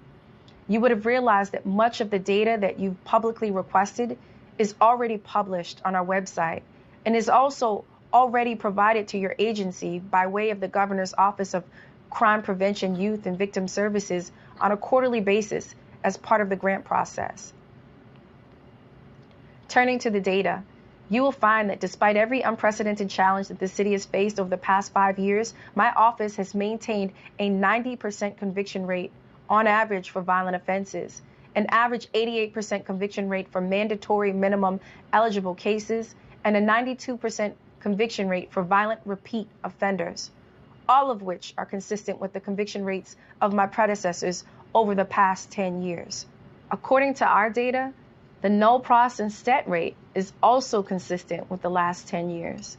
you would have realized that much of the data that you've publicly requested is already published on our website and is also already provided to your agency by way of the Governor's Office of Crime Prevention, Youth, and Victim Services on a quarterly basis as part of the grant process. Turning to the data, you will find that despite every unprecedented challenge that the city has faced over the past five years, my office has maintained a 90% conviction rate on average for violent offenses, an average 88% conviction rate for mandatory minimum eligible cases, and a 92% conviction rate for violent repeat offenders, all of which are consistent with the conviction rates of my predecessors over the past 10 years. According to our data, the no pros and stet rate is also consistent with the last 10 years.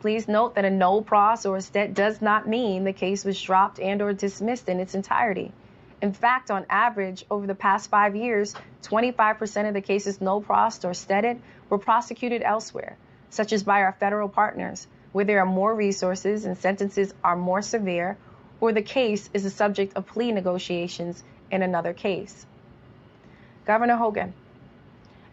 Please note that a no pros or a stet does not mean the case was dropped and or dismissed in its entirety. In fact, on average, over the past five years, 25% of the cases no pros or stetted were prosecuted elsewhere, such as by our federal partners, where there are more resources and sentences are more severe, or the case is the subject of plea negotiations in another case. Governor Hogan,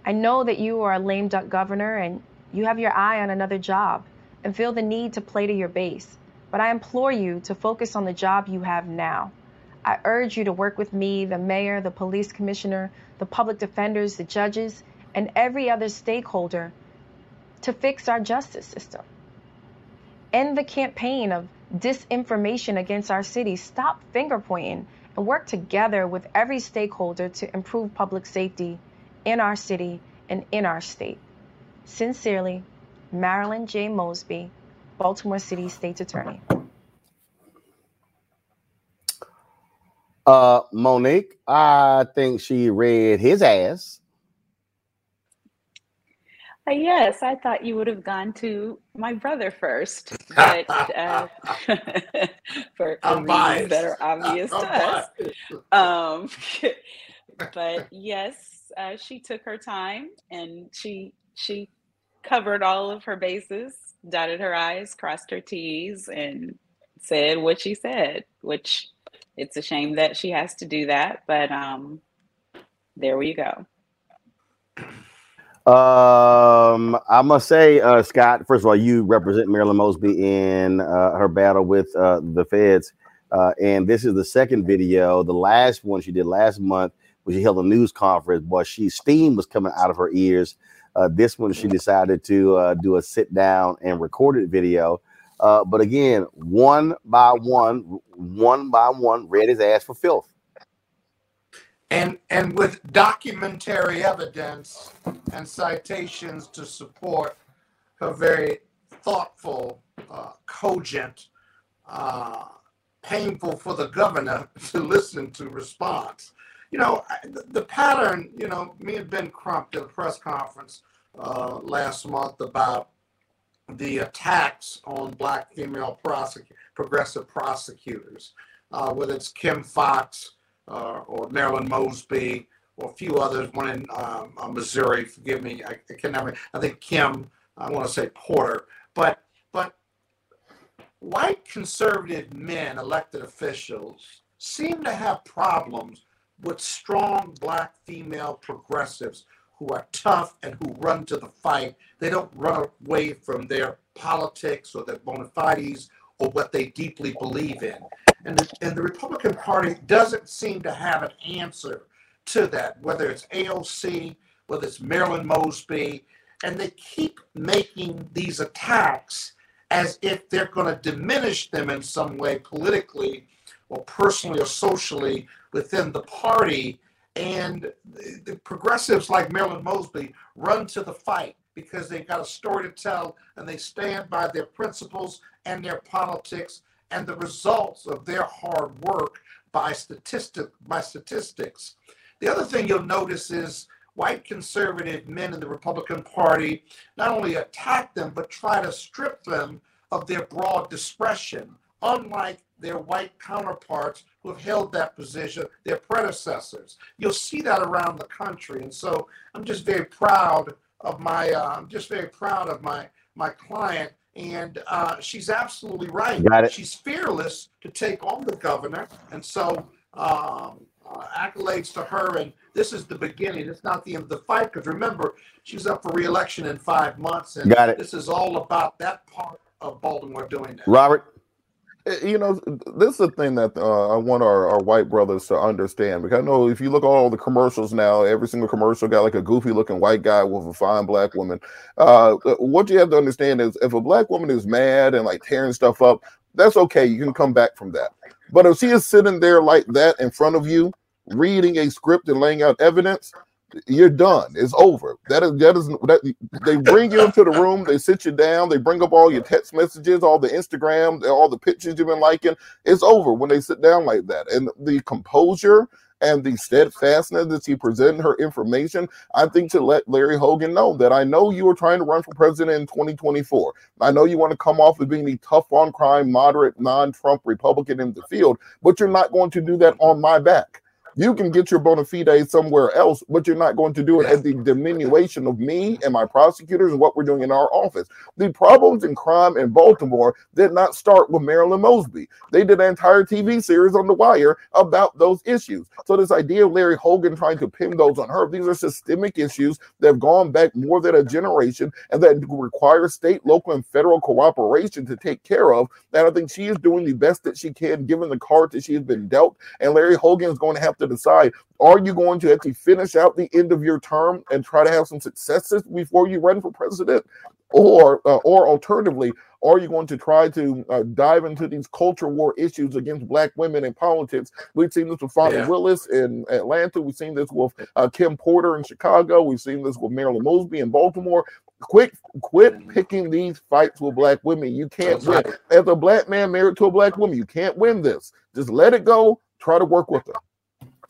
I know that you are a lame duck governor and you have your eye on another job and feel the need to play to your base, but I implore you to focus on the job you have now. I urge you to work with me, the mayor, the police commissioner, the public defenders, the judges, and every other stakeholder to fix our justice system. End the campaign of disinformation against our city. Stop finger pointing and work together with every stakeholder to improve public safety in our city and in our state. Sincerely, Marilyn J. Mosby, Baltimore City State's Attorney. Uh, Monique, I think she read his ass. Uh, yes, I thought you would have gone to my brother first, but uh, for, for I'm reasons that are obvious to us. Um, but yes, uh, she took her time and she she covered all of her bases, dotted her i's, crossed her t's, and said what she said. Which it's a shame that she has to do that, but um, there we go. Um, I must say, uh, Scott. First of all, you represent Marilyn Mosby in uh, her battle with uh, the feds, uh, and this is the second video. The last one she did last month, when she held a news conference, boy, she steam was coming out of her ears. Uh, this one, she decided to uh, do a sit down and recorded video. Uh, but again, one by one, one by one, read his ass for filth. and and with documentary evidence and citations to support her very thoughtful, uh, cogent, uh, painful for the governor to listen to response. You know, the, the pattern. You know, me and Ben Crump did a press conference uh, last month about the attacks on black female progressive prosecutors, uh, whether it's Kim Foxx uh, or Marilyn Mosby or a few others, one in um, uh, Missouri, forgive me, I, I can I think Kim, I want to say Porter, but, but white conservative men, elected officials, seem to have problems with strong black female progressives who are tough and who run to the fight. They don't run away from their politics or their bona fides or what they deeply believe in. And the, and the Republican Party doesn't seem to have an answer to that, whether it's AOC, whether it's Marilyn Mosby, and they keep making these attacks as if they're going to diminish them in some way politically or personally or socially within the party. And the, the progressives like Marilyn Mosby run to the fight. because they've got a story to tell and they stand by their principles and their politics and the results of their hard work by statistic by statistics. The other thing you'll notice is white conservative men in the Republican Party not only attack them but try to strip them of their broad discretion, unlike their white counterparts who have held that position, their predecessors. You'll see that around the country, and so I'm just very proud of my. Uh, I'm just very proud of my my client, and uh, she's absolutely right. Got it. She's fearless to take on the governor, and so um, uh, accolades to her. And this is the beginning. It's not the end of the fight, because remember, she's up for reelection in five months, and Got it. this is all about that part of Baltimore doing that. Robert. Eh, You know, this is the thing that uh, I want our, our white brothers to understand because I know if you look at all the commercials now, every single commercial got like a goofy looking white guy with a fine black woman. Uh, what you have to understand is if a black woman is mad and like tearing stuff up, that's okay. You can come back from that. But if she is sitting there like that in front of you, reading a script and laying out evidence, you're done. It's over. That is that is that they bring you into the room, they sit you down, they bring up all your text messages, all the Instagram, all the pictures you've been liking. It's over when they sit down like that. And the composure and the steadfastness that she presented her information, I think to let Larry Hogan know that I know you were trying to run for president in 2024. I know you want to come off as being the tough on crime, moderate, non-Trump Republican in the field, but you're not going to do that on my back. You can get your bona fide somewhere else, but you're not going to do it at the diminution of me and my prosecutors and what we're doing in our office. The problems in crime in Baltimore did not start with Marilyn Mosby. They did an entire TV series on The Wire about those issues. So this idea of Larry Hogan trying to pin those on her, these are systemic issues that have gone back more than a generation and that require state, local, and federal cooperation to take care of. And I think she is doing the best that she can given the cards that she has been dealt. And Larry Hogan is going to have to decide are you going to actually finish out the end of your term and try to have some successes before you run for president? Or, uh, or alternatively, are you going to try to uh, dive into these culture war issues against black women in politics? We've seen this with Fani Yeah. Willis in Atlanta. We've seen this with uh, Kim Porter in Chicago. We've seen this with Marilyn Mosby in Baltimore. Quit, quit picking these fights with black women. You can't That's win. As a black man married to a black woman, you can't win this. Just let it go. Try to work with her.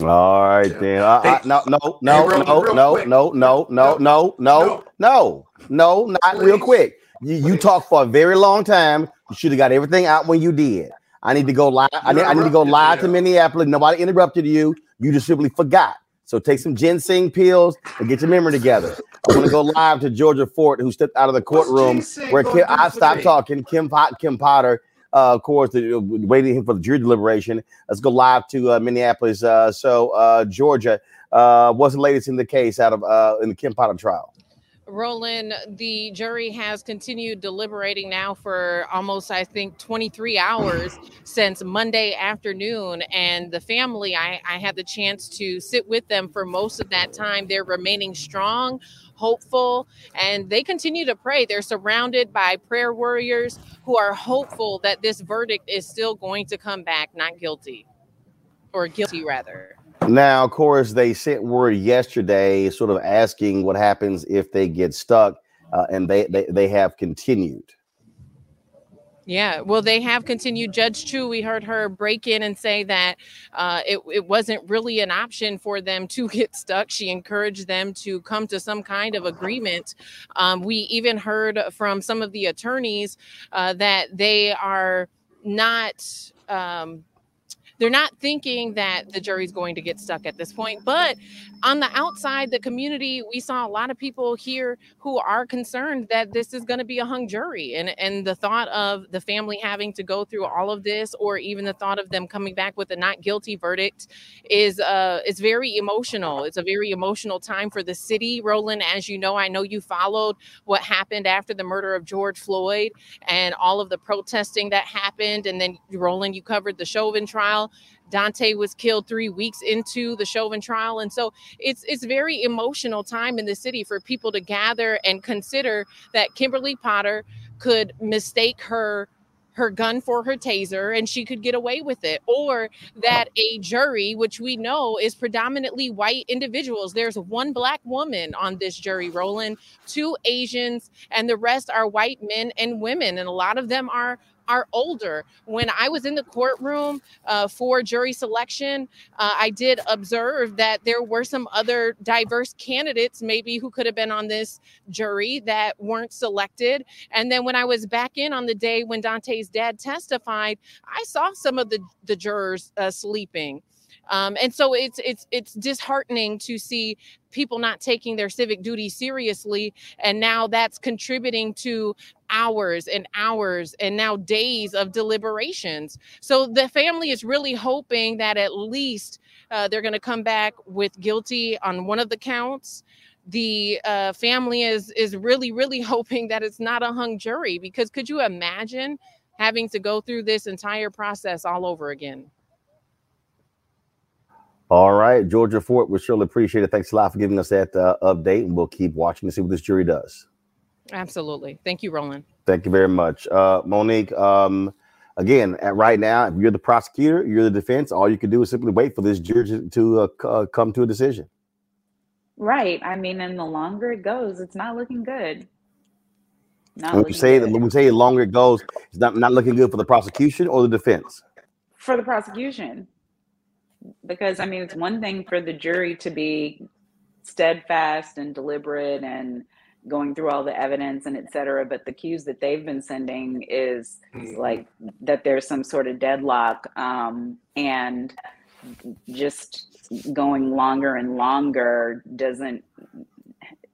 All right, then. I, I, no, no, no, Hey, no, no, quick. no, no, no, no, no, no, no, not real quick. You, you talked for a very long time. You should have got everything out when you did. I need to go live. I need, I need to go live to Minneapolis. Nobody interrupted you. You just simply forgot. So take some ginseng pills and get your memory together. I want to go live to Georgia Fort, who stepped out of the courtroom where Kim, I stopped me? talking. Kim Pot, Kim Potter, uh, of course, the, waiting for the jury deliberation. Let's go live to uh, Minneapolis. Uh, so uh, Georgia, uh, what's the latest in the case out of uh, in the Kim Potter trial? Roland, the jury has continued deliberating now for almost, I think, 23 hours since Monday afternoon. And the family, I, I had the chance to sit with them for most of that time. They're remaining strong, hopeful, and they continue to pray. They're surrounded by prayer warriors who are hopeful that this verdict is still going to come back not guilty or guilty, rather. Now, of course, they sent word yesterday, sort of asking what happens if they get stuck, uh, and they, they they have continued. Yeah, well, they have continued. Judge Chu, we heard her break in and say that uh, it, it wasn't really an option for them to get stuck. She encouraged them to come to some kind of agreement. Um, we even heard from some of the attorneys uh, that they are not. Um, they're not thinking that the jury's going to get stuck at this point. But on the outside, the community, we saw a lot of people here who are concerned that this is going to be a hung jury. And, and the thought of the family having to go through all of this, or even the thought of them coming back with a not guilty verdict, is uh, is very emotional. It's a very emotional time for the city. Roland, as you know, I know you followed what happened after the murder of George Floyd and all of the protesting that happened. And then, Roland, you covered the Chauvin trial. Daunte was killed three weeks into the Chauvin trial, and so it's it's very emotional time in the city for people to gather and consider that Kimberly Potter could mistake her her gun for her taser and she could get away with it or that a jury which we know is predominantly white individuals there's one black woman on this jury roland two asians and the rest are white men and women. And a lot of them are are older. When I was in the courtroom uh, for jury selection, uh, I did observe that there were some other diverse candidates, maybe who could have been on this jury that weren't selected. And then when I was back in on the day when Daunte's dad testified, I saw some of the, the jurors uh, sleeping. Um, and so it's it's it's disheartening to see people not taking their civic duty seriously and now that's contributing to hours and hours and now days of deliberations so the family is really hoping that at least uh, they're going to come back with guilty on one of the counts the uh, family is is really really hoping that it's not a hung jury because could you imagine having to go through this entire process all over again all right, Georgia Fort, we surely appreciate it. Thanks a lot for giving us that uh, update, and we'll keep watching to see what this jury does. Absolutely. Thank you, Roland. Thank you very much, uh, Monique. Um, again, at right now, if you're the prosecutor, you're the defense. All you can do is simply wait for this jury to, to uh, uh come to a decision. Right. I mean, and the longer it goes, it's not looking good. Not when we say good. when we say the longer it goes, it's not not looking good for the prosecution or the defense. For the prosecution because I mean, it's one thing for the jury to be steadfast and deliberate and going through all the evidence and et cetera, but the cues that they've been sending is mm-hmm. like that there's some sort of deadlock um, and just going longer and longer doesn't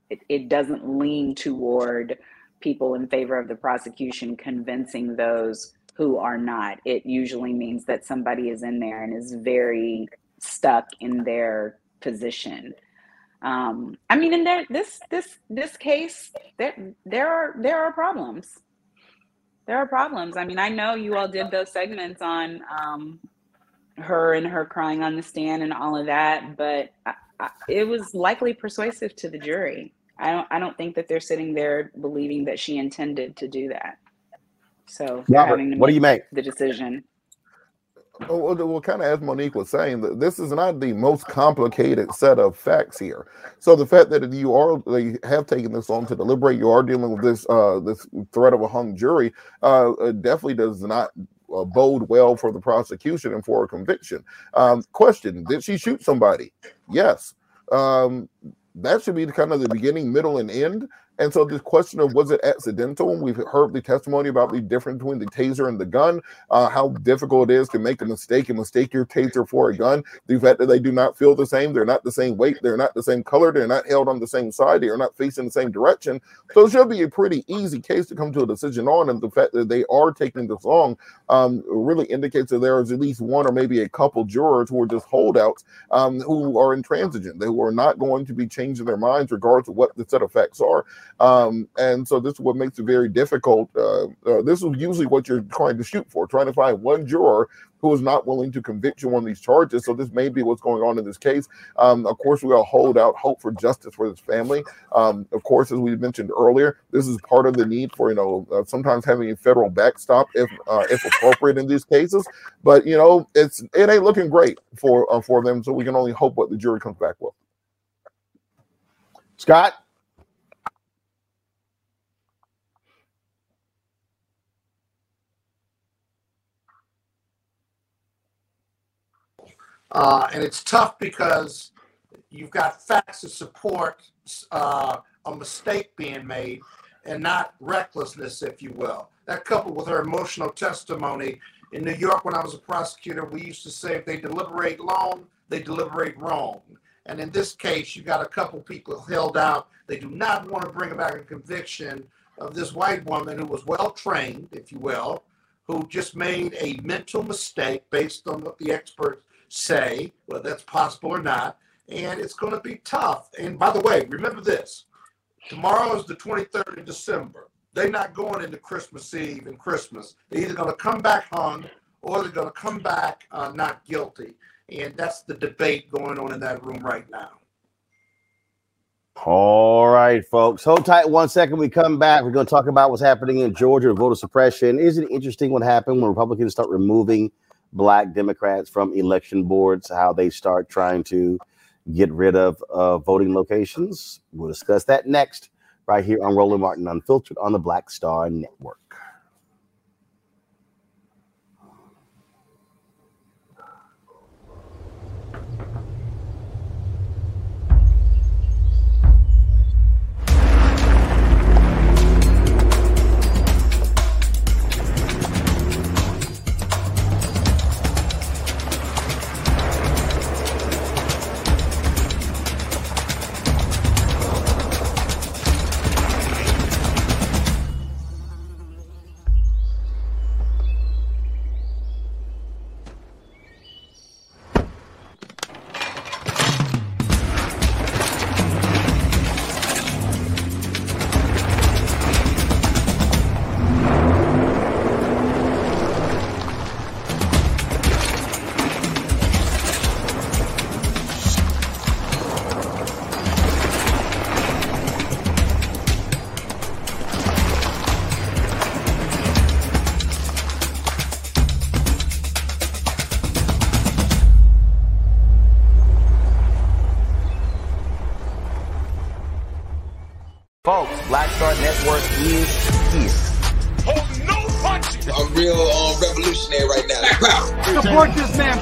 it, it doesn't lean toward people in favor of the prosecution convincing those who are not. It usually means that somebody is in there and is very stuck in their position. Um, I mean, in there, this this this case, there there are there are problems. There are problems. I mean, I know you all did those segments on um, her and her crying on the stand and all of that, but I, I, it was likely persuasive to the jury. I don't I don't think that they're sitting there believing that she intended to do that. So Robert, what do you make the decision? Well, well, kind of as Monique was saying, this is not the most complicated set of facts here. So the fact that you are they have taken this on to deliberate, you are dealing with this uh, this threat of a hung jury, uh, definitely does not uh, bode well for the prosecution and for a conviction. Um, question: Did she shoot somebody? Yes. Um, that should be kind of the beginning, middle, and end. And so this question of was it accidental? We've heard the testimony about the difference between the taser and the gun, uh, how difficult it is to make a mistake and mistake your taser for a gun. The fact that they do not feel the same, they're not the same weight, they're not the same color, they're not held on the same side, they are not facing the same direction. So it should be a pretty easy case to come to a decision on. And the fact that they are taking this long um, really indicates that there is at least one or maybe a couple jurors who are just holdouts um, who are intransigent. They who are not going to be changing their minds regardless of what the set of facts are. Um, and so this is what makes it very difficult. Uh, uh, this is usually what you're trying to shoot for, trying to find one juror who is not willing to convict you on these charges. So this may be what's going on in this case. Um, of course, we all hold out hope for justice for this family. Um, of course, as we mentioned earlier, this is part of the need for you know uh, sometimes having a federal backstop if uh, if appropriate in these cases. But you know it's it ain't looking great for uh, for them. So we can only hope what the jury comes back with. Scott. Uh, and it's tough because you've got facts to support uh, a mistake being made and not recklessness, if you will. That coupled with her emotional testimony. In New York, when I was a prosecutor, we used to say if they deliberate long, they deliberate wrong. And in this case, you got a couple people held out. They do not want to bring about a conviction of this white woman who was well trained, if you will, who just made a mental mistake based on what the experts say whether that's possible or not. And it's going to be tough. And by the way, remember this tomorrow is the 23rd of December. They're not going into Christmas Eve and Christmas. They're either going to come back hung or they're going to come back uh, not guilty. And that's the debate going on in that room right now. All right, folks. Hold tight one second. We come back. We're going to talk about what's happening in Georgia, voter suppression. Isn't it interesting what happened when Republicans start removing black Democrats from election boards, how they start trying to get rid of uh, voting locations? We'll discuss that next, right here on Roland Martin Unfiltered on the Black Star Network.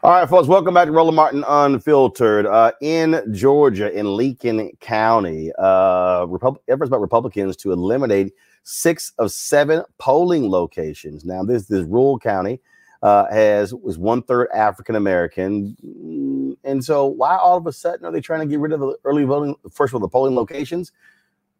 All right, folks, welcome back to Roland Martin Unfiltered. Uh, in Georgia, in Lincoln County, uh, Repub- efforts by Republicans to eliminate six of seven polling locations. Now, this this rural county uh, has was one third African American, and so why all of a sudden are they trying to get rid of the early voting? First of all, the polling locations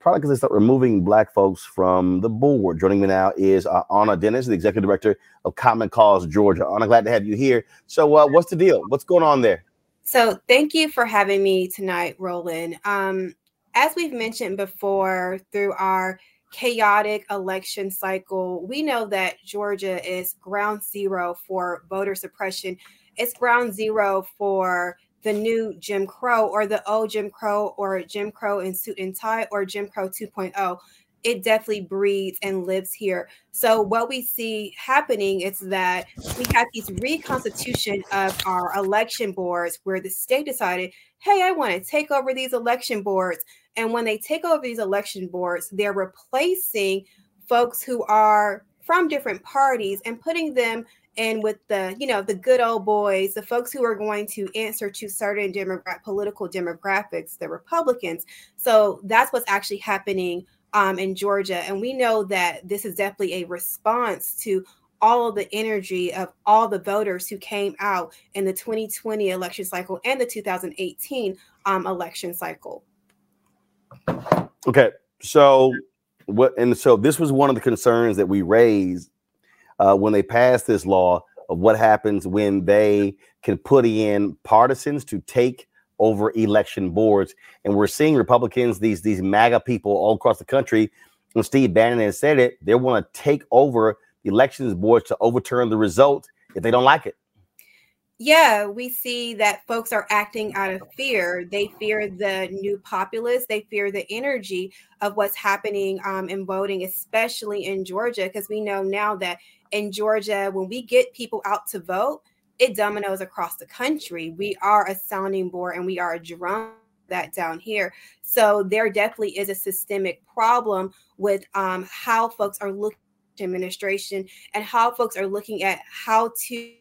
probably because they start removing black folks from the board. Joining me now is uh, Aunna Dennis, the executive director of Common Cause Georgia. Aunna, glad to have you here. So, uh, what's the deal? What's going on there? So, thank you for having me tonight, Roland. Um, as we've mentioned before, through our chaotic election cycle, we know that Georgia is ground zero for voter suppression. It's ground zero for the new Jim Crow or the old Jim Crow or Jim Crow in suit and tie or Jim Crow 2.0. It definitely breeds and lives here. So what we see happening is that we have these reconstitution of our election boards where the state decided, hey, I want to take over these election boards. And when they take over these election boards, they're replacing folks who are from different parties and putting them and with the you know the good old boys the folks who are going to answer to certain demogra- political demographics the republicans. So that's what's actually happening um, in georgia. And we know that this is definitely a response to all of the energy of all the voters who came out in the 2020 election cycle and the 2018 um, election cycle. Okay. So what and so this was one of the concerns that we raised uh, when they pass this law of what happens when they can put in partisans to take over election boards. And we're seeing Republicans, these these MAGA people all across the country, when Steve Bannon has said it, they want to take over the elections boards to overturn the result if they don't like it. Yeah, we see that folks are acting out of fear. They fear the new populace. They fear the energy of what's happening um, in voting, especially in Georgia, because we know now that in Georgia, when we get people out to vote, it dominoes across the country. We are a sounding board and we are a drum that down here. So there definitely is a systemic problem with um, how folks are looking at administration and how folks are looking at how to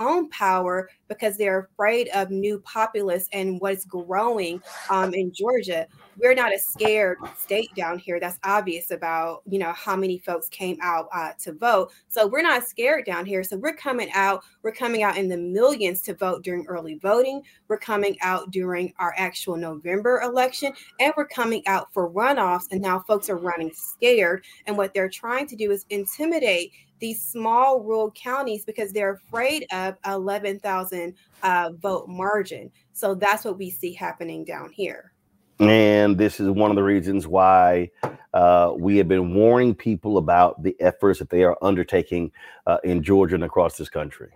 own power because they're afraid of new populists and what's growing um, in Georgia. We're not a scared state down here. That's obvious about you know how many folks came out uh, to vote. So we're not scared down here. So we're coming out. We're coming out in the millions to vote during early voting. We're coming out during our actual November election, and we're coming out for runoffs. And now folks are running scared. And what they're trying to do is intimidate these small rural counties because they're afraid of 11,000 uh, vote margin. So that's what we see happening down here. And this is one of the reasons why uh, we have been warning people about the efforts that they are undertaking uh, in Georgia and across this country.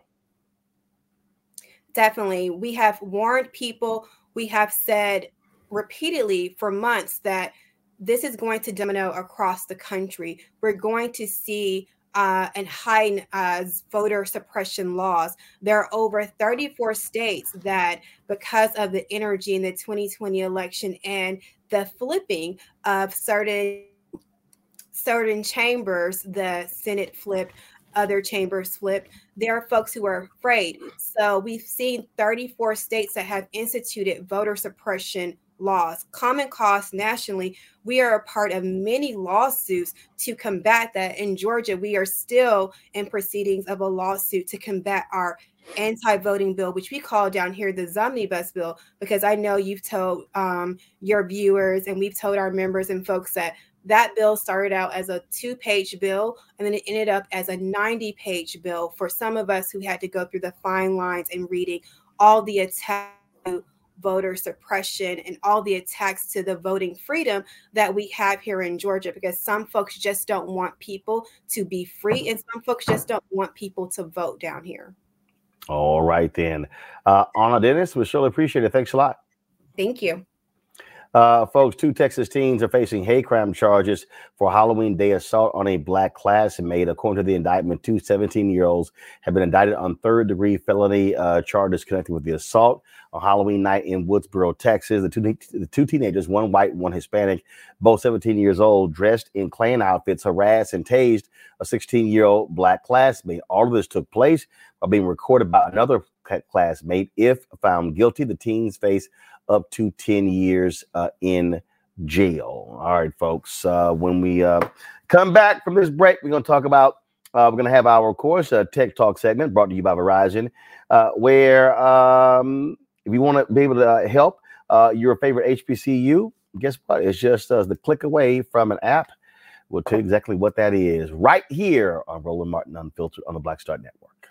Definitely. We have warned people, we have said repeatedly for months that this is going to domino across the country. We're going to see uh, and high uh, voter suppression laws. There are over 34 states that, because of the energy in the 2020 election and the flipping of certain certain chambers, the Senate flipped, other chambers flipped. There are folks who are afraid. So we've seen 34 states that have instituted voter suppression laws. Common Cause nationally, we are a part of many lawsuits to combat that. In Georgia, we are still in proceedings of a lawsuit to combat our anti-voting bill, which we call down here the Zomnibus bill, because I know you've told um, your viewers and we've told our members and folks that that bill started out as a two-page bill and then it ended up as a 90-page bill for some of us who had to go through the fine lines and reading all the attacks voter suppression and all the attacks to the voting freedom that we have here in Georgia because some folks just don't want people to be free and some folks just don't want people to vote down here. All right, then. Uh, Aunna Dennis, we surely appreciate it. Thanks a lot. Thank you. Uh, folks, two Texas teens are facing hate crime charges for Halloween Day assault on a black classmate. According to the indictment, two 17 year olds have been indicted on third degree felony uh, charges connected with the assault on Halloween night in Woodsboro, Texas. The two, the two teenagers, one white, one Hispanic, both 17 years old, dressed in Klan outfits, harassed and tased a 16 year old black classmate. All of this took place while being recorded by another classmate. If found guilty, the teens face up to 10 years uh, in jail. All right, folks. Uh, when we uh, come back from this break, we're going to talk about. Uh, we're going to have our, of course, uh, Tech Talk segment brought to you by Verizon, uh, where um, if you want to be able to help uh, your favorite HBCU, guess what? It's just uh, the click away from an app. We'll tell you exactly what that is right here on Roland Martin Unfiltered on the Black Star Network.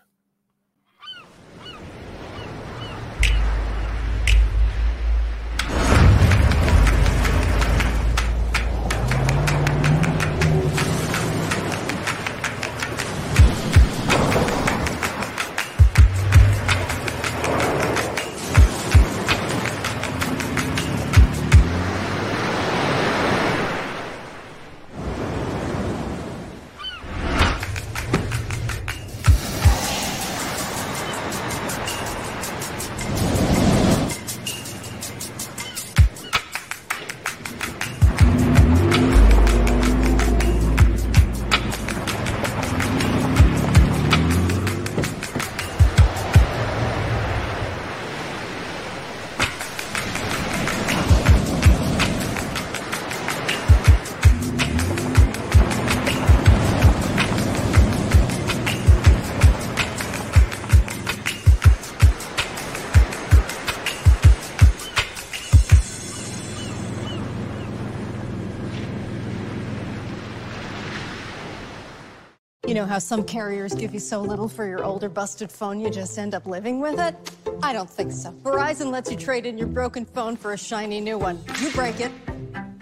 You know how some carriers give you so little for your older busted phone you just end up living with it? I don't think so. Verizon lets you trade in your broken phone for a shiny new one. You break it,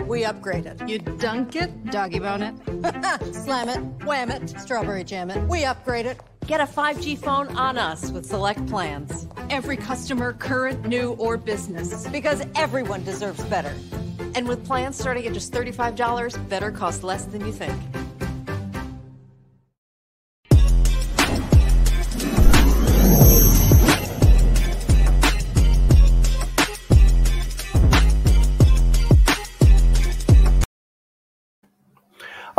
we upgrade it. You dunk it, doggy bone it, slam it, wham it, strawberry jam it. We upgrade it. Get a 5G phone on us with select plans. Every customer, current, new, or business. Because everyone deserves better. And with plans starting at just $35, better costs less than you think.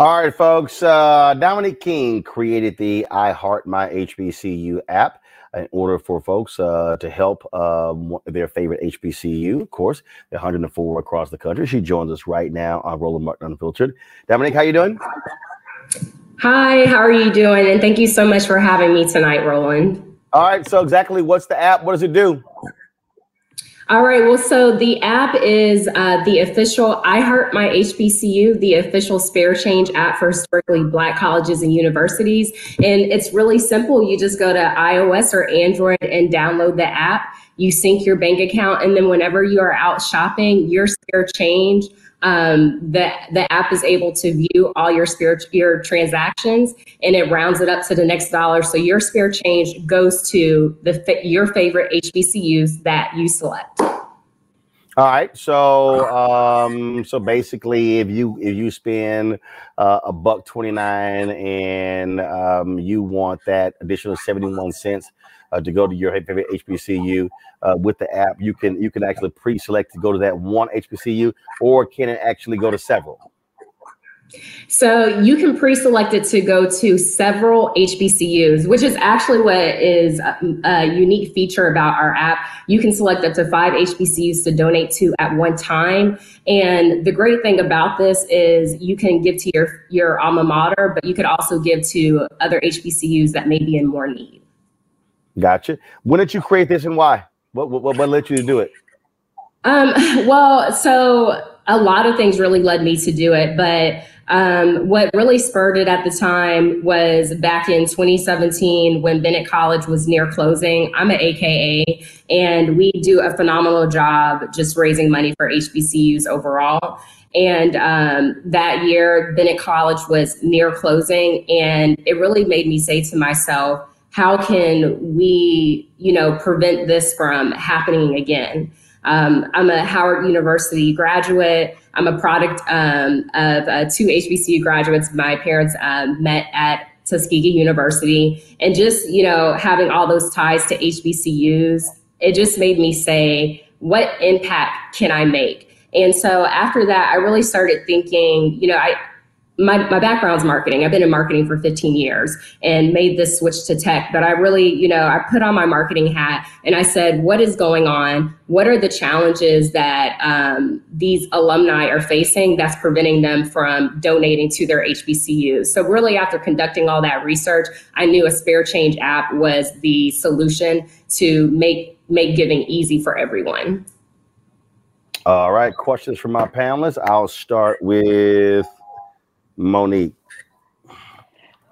All right, folks. Uh, Dominic King created the I Heart My HBCU app in order for folks uh, to help um, their favorite HBCU. Of course, the 104 across the country. She joins us right now on Roland Martin Unfiltered. Dominic, how you doing? Hi, how are you doing? And thank you so much for having me tonight, Roland. All right. So, exactly, what's the app? What does it do? All right. Well, so the app is uh, the official I Heart My HBCU, the official spare change app for historically Black colleges and universities. And it's really simple. You just go to iOS or Android and download the app. You sync your bank account, and then whenever you are out shopping, your spare change um, the the app is able to view all your spare your transactions and it rounds it up to the next dollar. So your spare change goes to the your favorite HBCUs that you select. All right, so um, so basically, if you if you spend uh, a buck twenty nine and um, you want that additional seventy one cents uh, to go to your favorite HBCU uh, with the app, you can you can actually pre-select to go to that one HBCU, or can it actually go to several? So you can pre-select it to go to several HBCUs, which is actually what is a, a, unique feature about our app. You can select up to five HBCUs to donate to at one time. And the great thing about this is you can give to your, your alma mater, but you could also give to other HBCUs that may be in more need. Gotcha. When did you create this and why? What what, what led you to do it? Um, well, so a lot of things really led me to do it, but um, what really spurred it at the time was back in 2017 when Bennett College was near closing. I'm an AKA, and we do a phenomenal job just raising money for HBCUs overall. And um, that year, Bennett College was near closing, and it really made me say to myself, how can we, you know, prevent this from happening again? Um, I'm a Howard University graduate. I'm a product um, of uh, two HBCU graduates. My parents um, met at Tuskegee University, and just you know having all those ties to HBCUs, it just made me say, what impact can I make? And so after that, I really started thinking, you know, I my, my background's marketing. I've been in marketing for 15 years and made this switch to tech. But I really, you know, I put on my marketing hat and I said, what is going on? What are the challenges that um, these alumni are facing that's preventing them from donating to their HBCUs? So, really, after conducting all that research, I knew a spare change app was the solution to make make giving easy for everyone. All right, questions from my panelists. I'll start with Monique.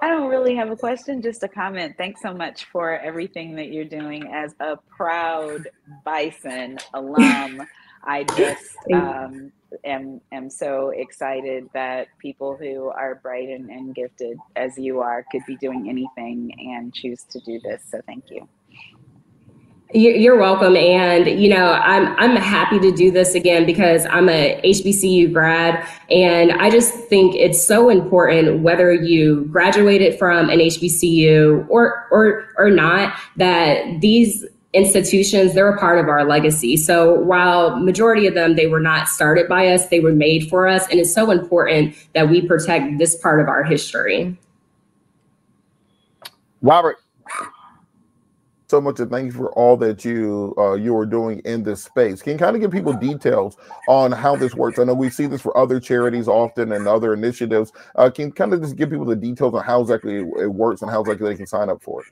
I don't really have a question, just a comment. Thanks so much for everything that you're doing as a proud Bison alum. I just um, am am so excited that people who are bright and, and gifted as you are could be doing anything and choose to do this. So thank you. You're welcome, and you know I'm I'm happy to do this again because I'm a HBCU grad, and I just think it's so important whether you graduated from an HBCU or or or not that these institutions they're a part of our legacy. So while majority of them they were not started by us they were made for us. And it's so important that we protect this part of our history. Robert so much and thank you for all that you uh, you are doing in this space. Can you kind of give people details on how this works? I know we see this for other charities often and other initiatives. Uh, can you kind of just give people the details on how exactly it works and how exactly they can sign up for it?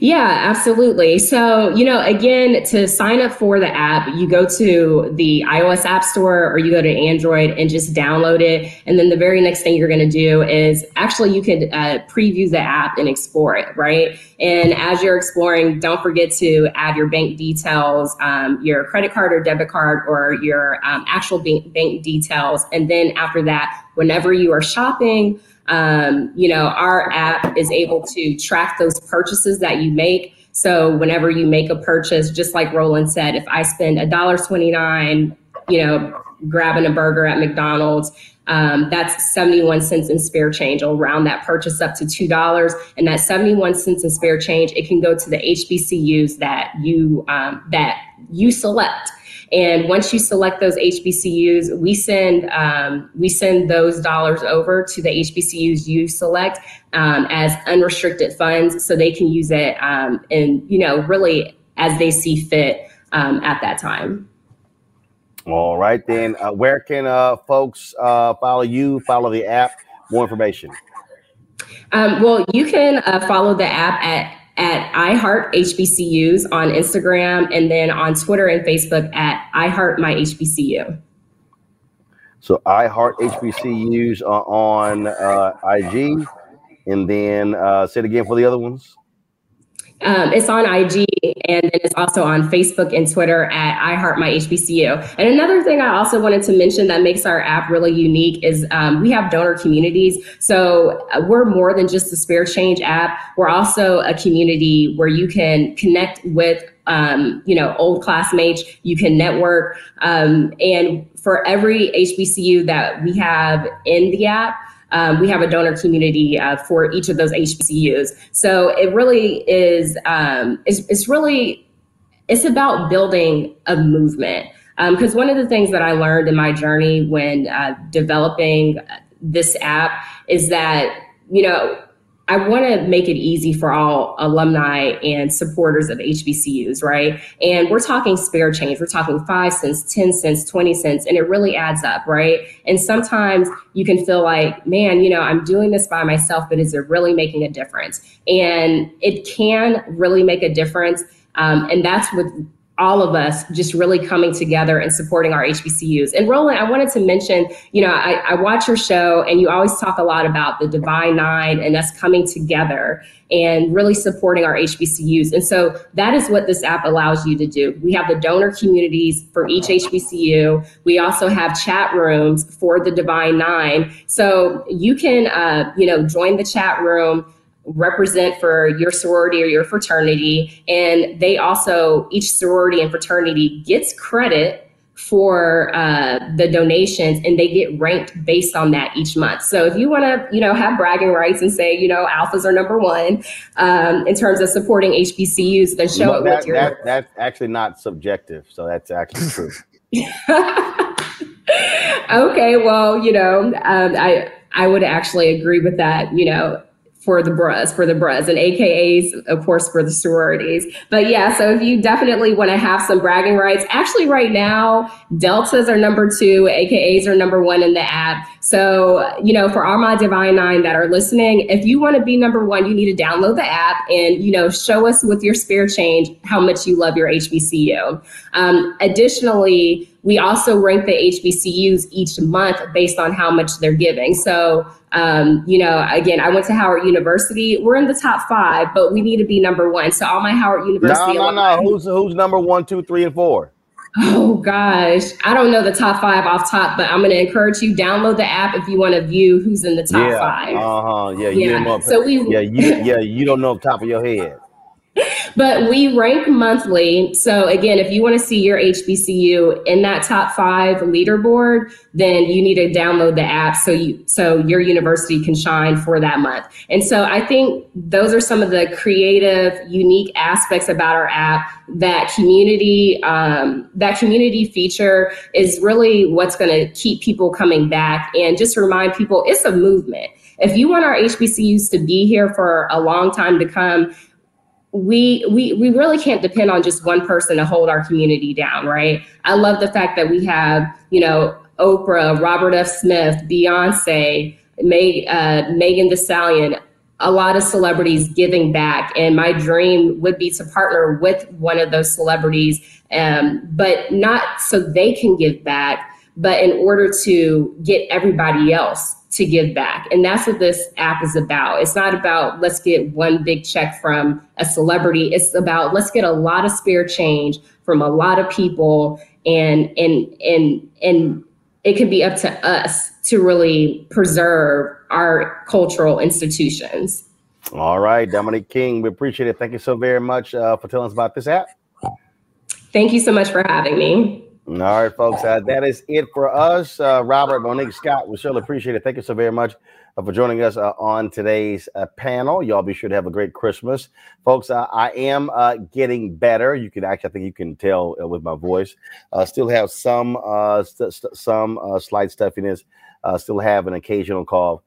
Yeah, absolutely. So, you know, again, to sign up for the app, you go to the iOS App Store or you go to Android and just download it. And then the very next thing you're going to do is actually you can uh, preview the app and explore it, right? And as you're exploring, don't forget to add your bank details, um, your credit card or debit card, or your um, actual bank details. And then after that, whenever you are shopping, um, you know, our app is able to track those purchases that you make. So whenever you make a purchase, just like Roland said, if I spend a dollar twenty nine, you know, grabbing a burger at McDonald's, um, that's 71 cents in spare change. I'll round that purchase up to $2. And that 71 cents in spare change, it can go to the HBCUs that you, um, that you select. And once you select those HBCUs, we send um, we send those dollars over to the HBCUs you select um, as unrestricted funds, so they can use it um, and you know really as they see fit um, at that time. All right, then, uh, where can uh, folks uh, follow you, follow the app, more information? Um, well, you can uh, follow the app at at iHeart HBCUs on Instagram and then on Twitter and Facebook at iHeart My HBCU. So iHeart HBCUs are on uh, IG, and then uh, say it again for the other ones. Um, it's on IG and then it's also on Facebook and Twitter at I Heart My HBCU. And another thing I also wanted to mention that makes our app really unique is um, we have donor communities. So uh, we're more than just a Spare Change app. We're also a community where you can connect with um, you know, old classmates, you can network. Um, and for every HBCU that we have in the app, um, we have a donor community uh, for each of those HBCUs. So it really is, um, it's, it's really, it's about building a movement. Because um, one of the things that I learned in my journey when uh, developing this app is that, you know, I want to make it easy for all alumni and supporters of HBCUs, right? And we're talking spare change. We're talking five cents, 10 cents, 20 cents, and it really adds up, right? And sometimes you can feel like, man, you know, I'm doing this by myself, but is it really making a difference? And it can really make a difference. Um, and that's what all of us just really coming together and supporting our HBCUs. And Roland, I wanted to mention, you know, I, I, watch your show and you always talk a lot about the Divine Nine and us coming together and really supporting our HBCUs. And so that is what this app allows you to do. We have the donor communities for each HBCU. We also have chat rooms for the Divine Nine. So you can, uh, you know, join the chat room represent for your sorority or your fraternity. And they also, each sorority and fraternity gets credit for uh, the donations and they get ranked based on that each month. So if you want to, you know, have bragging rights and say, you know, alphas are number one um, in terms of supporting HBCUs, then show no, it that, with your. That, that's actually not subjective. So that's actually true. okay. Well, you know, um, I, I would actually agree with that. You know, for the bras, for the bras, and AKAs, of course, for the sororities. But yeah, so if you definitely want to have some bragging rights, actually, right now, Deltas are number two, AKAs are number one in the app. So, you know, for all my Divine Nine that are listening, if you want to be number one, you need to download the app and, you know, show us with your spare change how much you love your HBCU. Um, additionally, we also rank the HBCUs each month based on how much they're giving. So, um, you know, again, I went to Howard University. We're in the top five, but we need to be number one. So all my Howard University. No, no, no. Who's who's number one, two, three, and four? Oh gosh, I don't know the top five off top, but I'm going to encourage you download the app if you want to view who's in the top yeah, five. Uh huh. Yeah, you Yeah, know, so we- yeah, you, yeah, you don't know off the top of your head. But we rank monthly. So again, if you want to see your HBCU in that top five leaderboard, then you need to download the app so you so your university can shine for that month. And so I think those are some of the creative, unique aspects about our app. That community, um, that community feature is really what's going to keep people coming back and just remind people it's a movement. If you want our HBCUs to be here for a long time to come, we we we really can't depend on just one person to hold our community down, right? I love the fact that we have, you know, Oprah, Robert F. Smith, Beyonce, uh, Megan Thee Stallion, a lot of celebrities giving back, and my dream would be to partner with one of those celebrities, um, but not so they can give back, but in order to get everybody else to give back. And that's what this app is about. It's not about let's get one big check from a celebrity. It's about let's get a lot of spare change from a lot of people and and and and it can be up to us to really preserve our cultural institutions. All right, Dominic King, we appreciate it. Thank you so very much uh, for telling us about this app. Thank you so much for having me. All right, folks, uh, that is it for us. Uh, Robert, Monique, Scott, we surely appreciate it. Thank you so very much. uh, for joining us uh, on today's uh, panel. Y'all be sure to have a great Christmas, folks. Uh, I am getting better. You can actually, I think you can tell with my voice. Still have some st- st- some slight stuffiness. still have an occasional cough.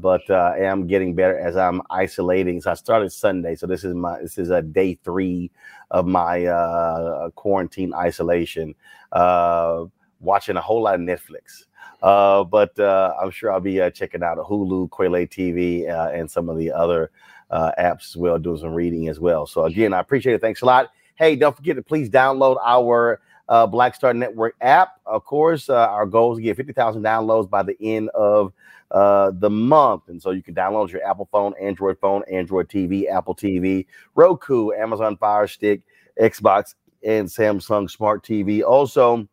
But I am getting better as I'm isolating. So I started Sunday, so this is my this is a day three of my quarantine isolation. watching a whole lot of Netflix. Uh, but uh, I'm sure I'll be uh, checking out Hulu, Kweli TV, uh, and some of the other uh, apps as well, doing some reading as well. So again, I appreciate it. Thanks a lot. Hey, don't forget to please download our uh, Black Star Network app. Of course, our goal is to get 50,000 downloads by the end of Uh, the month. And so you can download your Apple phone, Android phone, Android TV, Apple TV, Roku, Amazon Fire Stick, Xbox, and Samsung Smart TV. Also,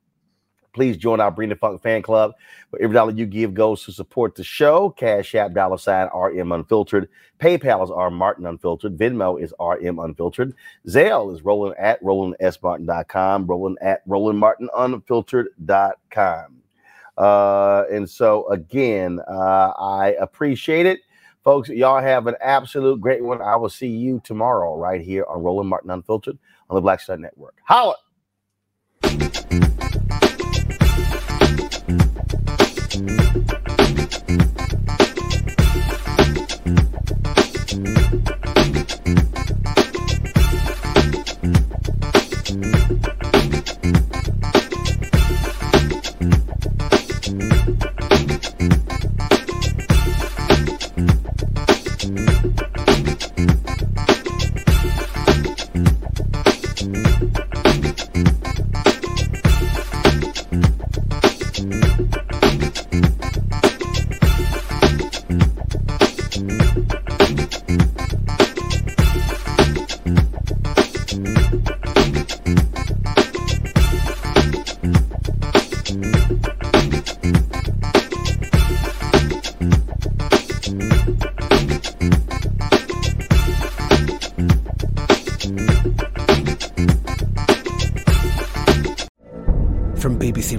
Please join our the Funk fan club. For every dollar you give goes to support the show. Cash App, dollar sign, RM Unfiltered. PayPal is R Martin Unfiltered. Venmo is RM Unfiltered. Zelle is Roland at RolandSMartin.com. Roland at RolandMartinUnfiltered.com. Uh, and so, again, uh, I appreciate it. Folks, y'all have an absolute great one. I will see you tomorrow right here on Roland Martin Unfiltered on the Black Star Network. Holla!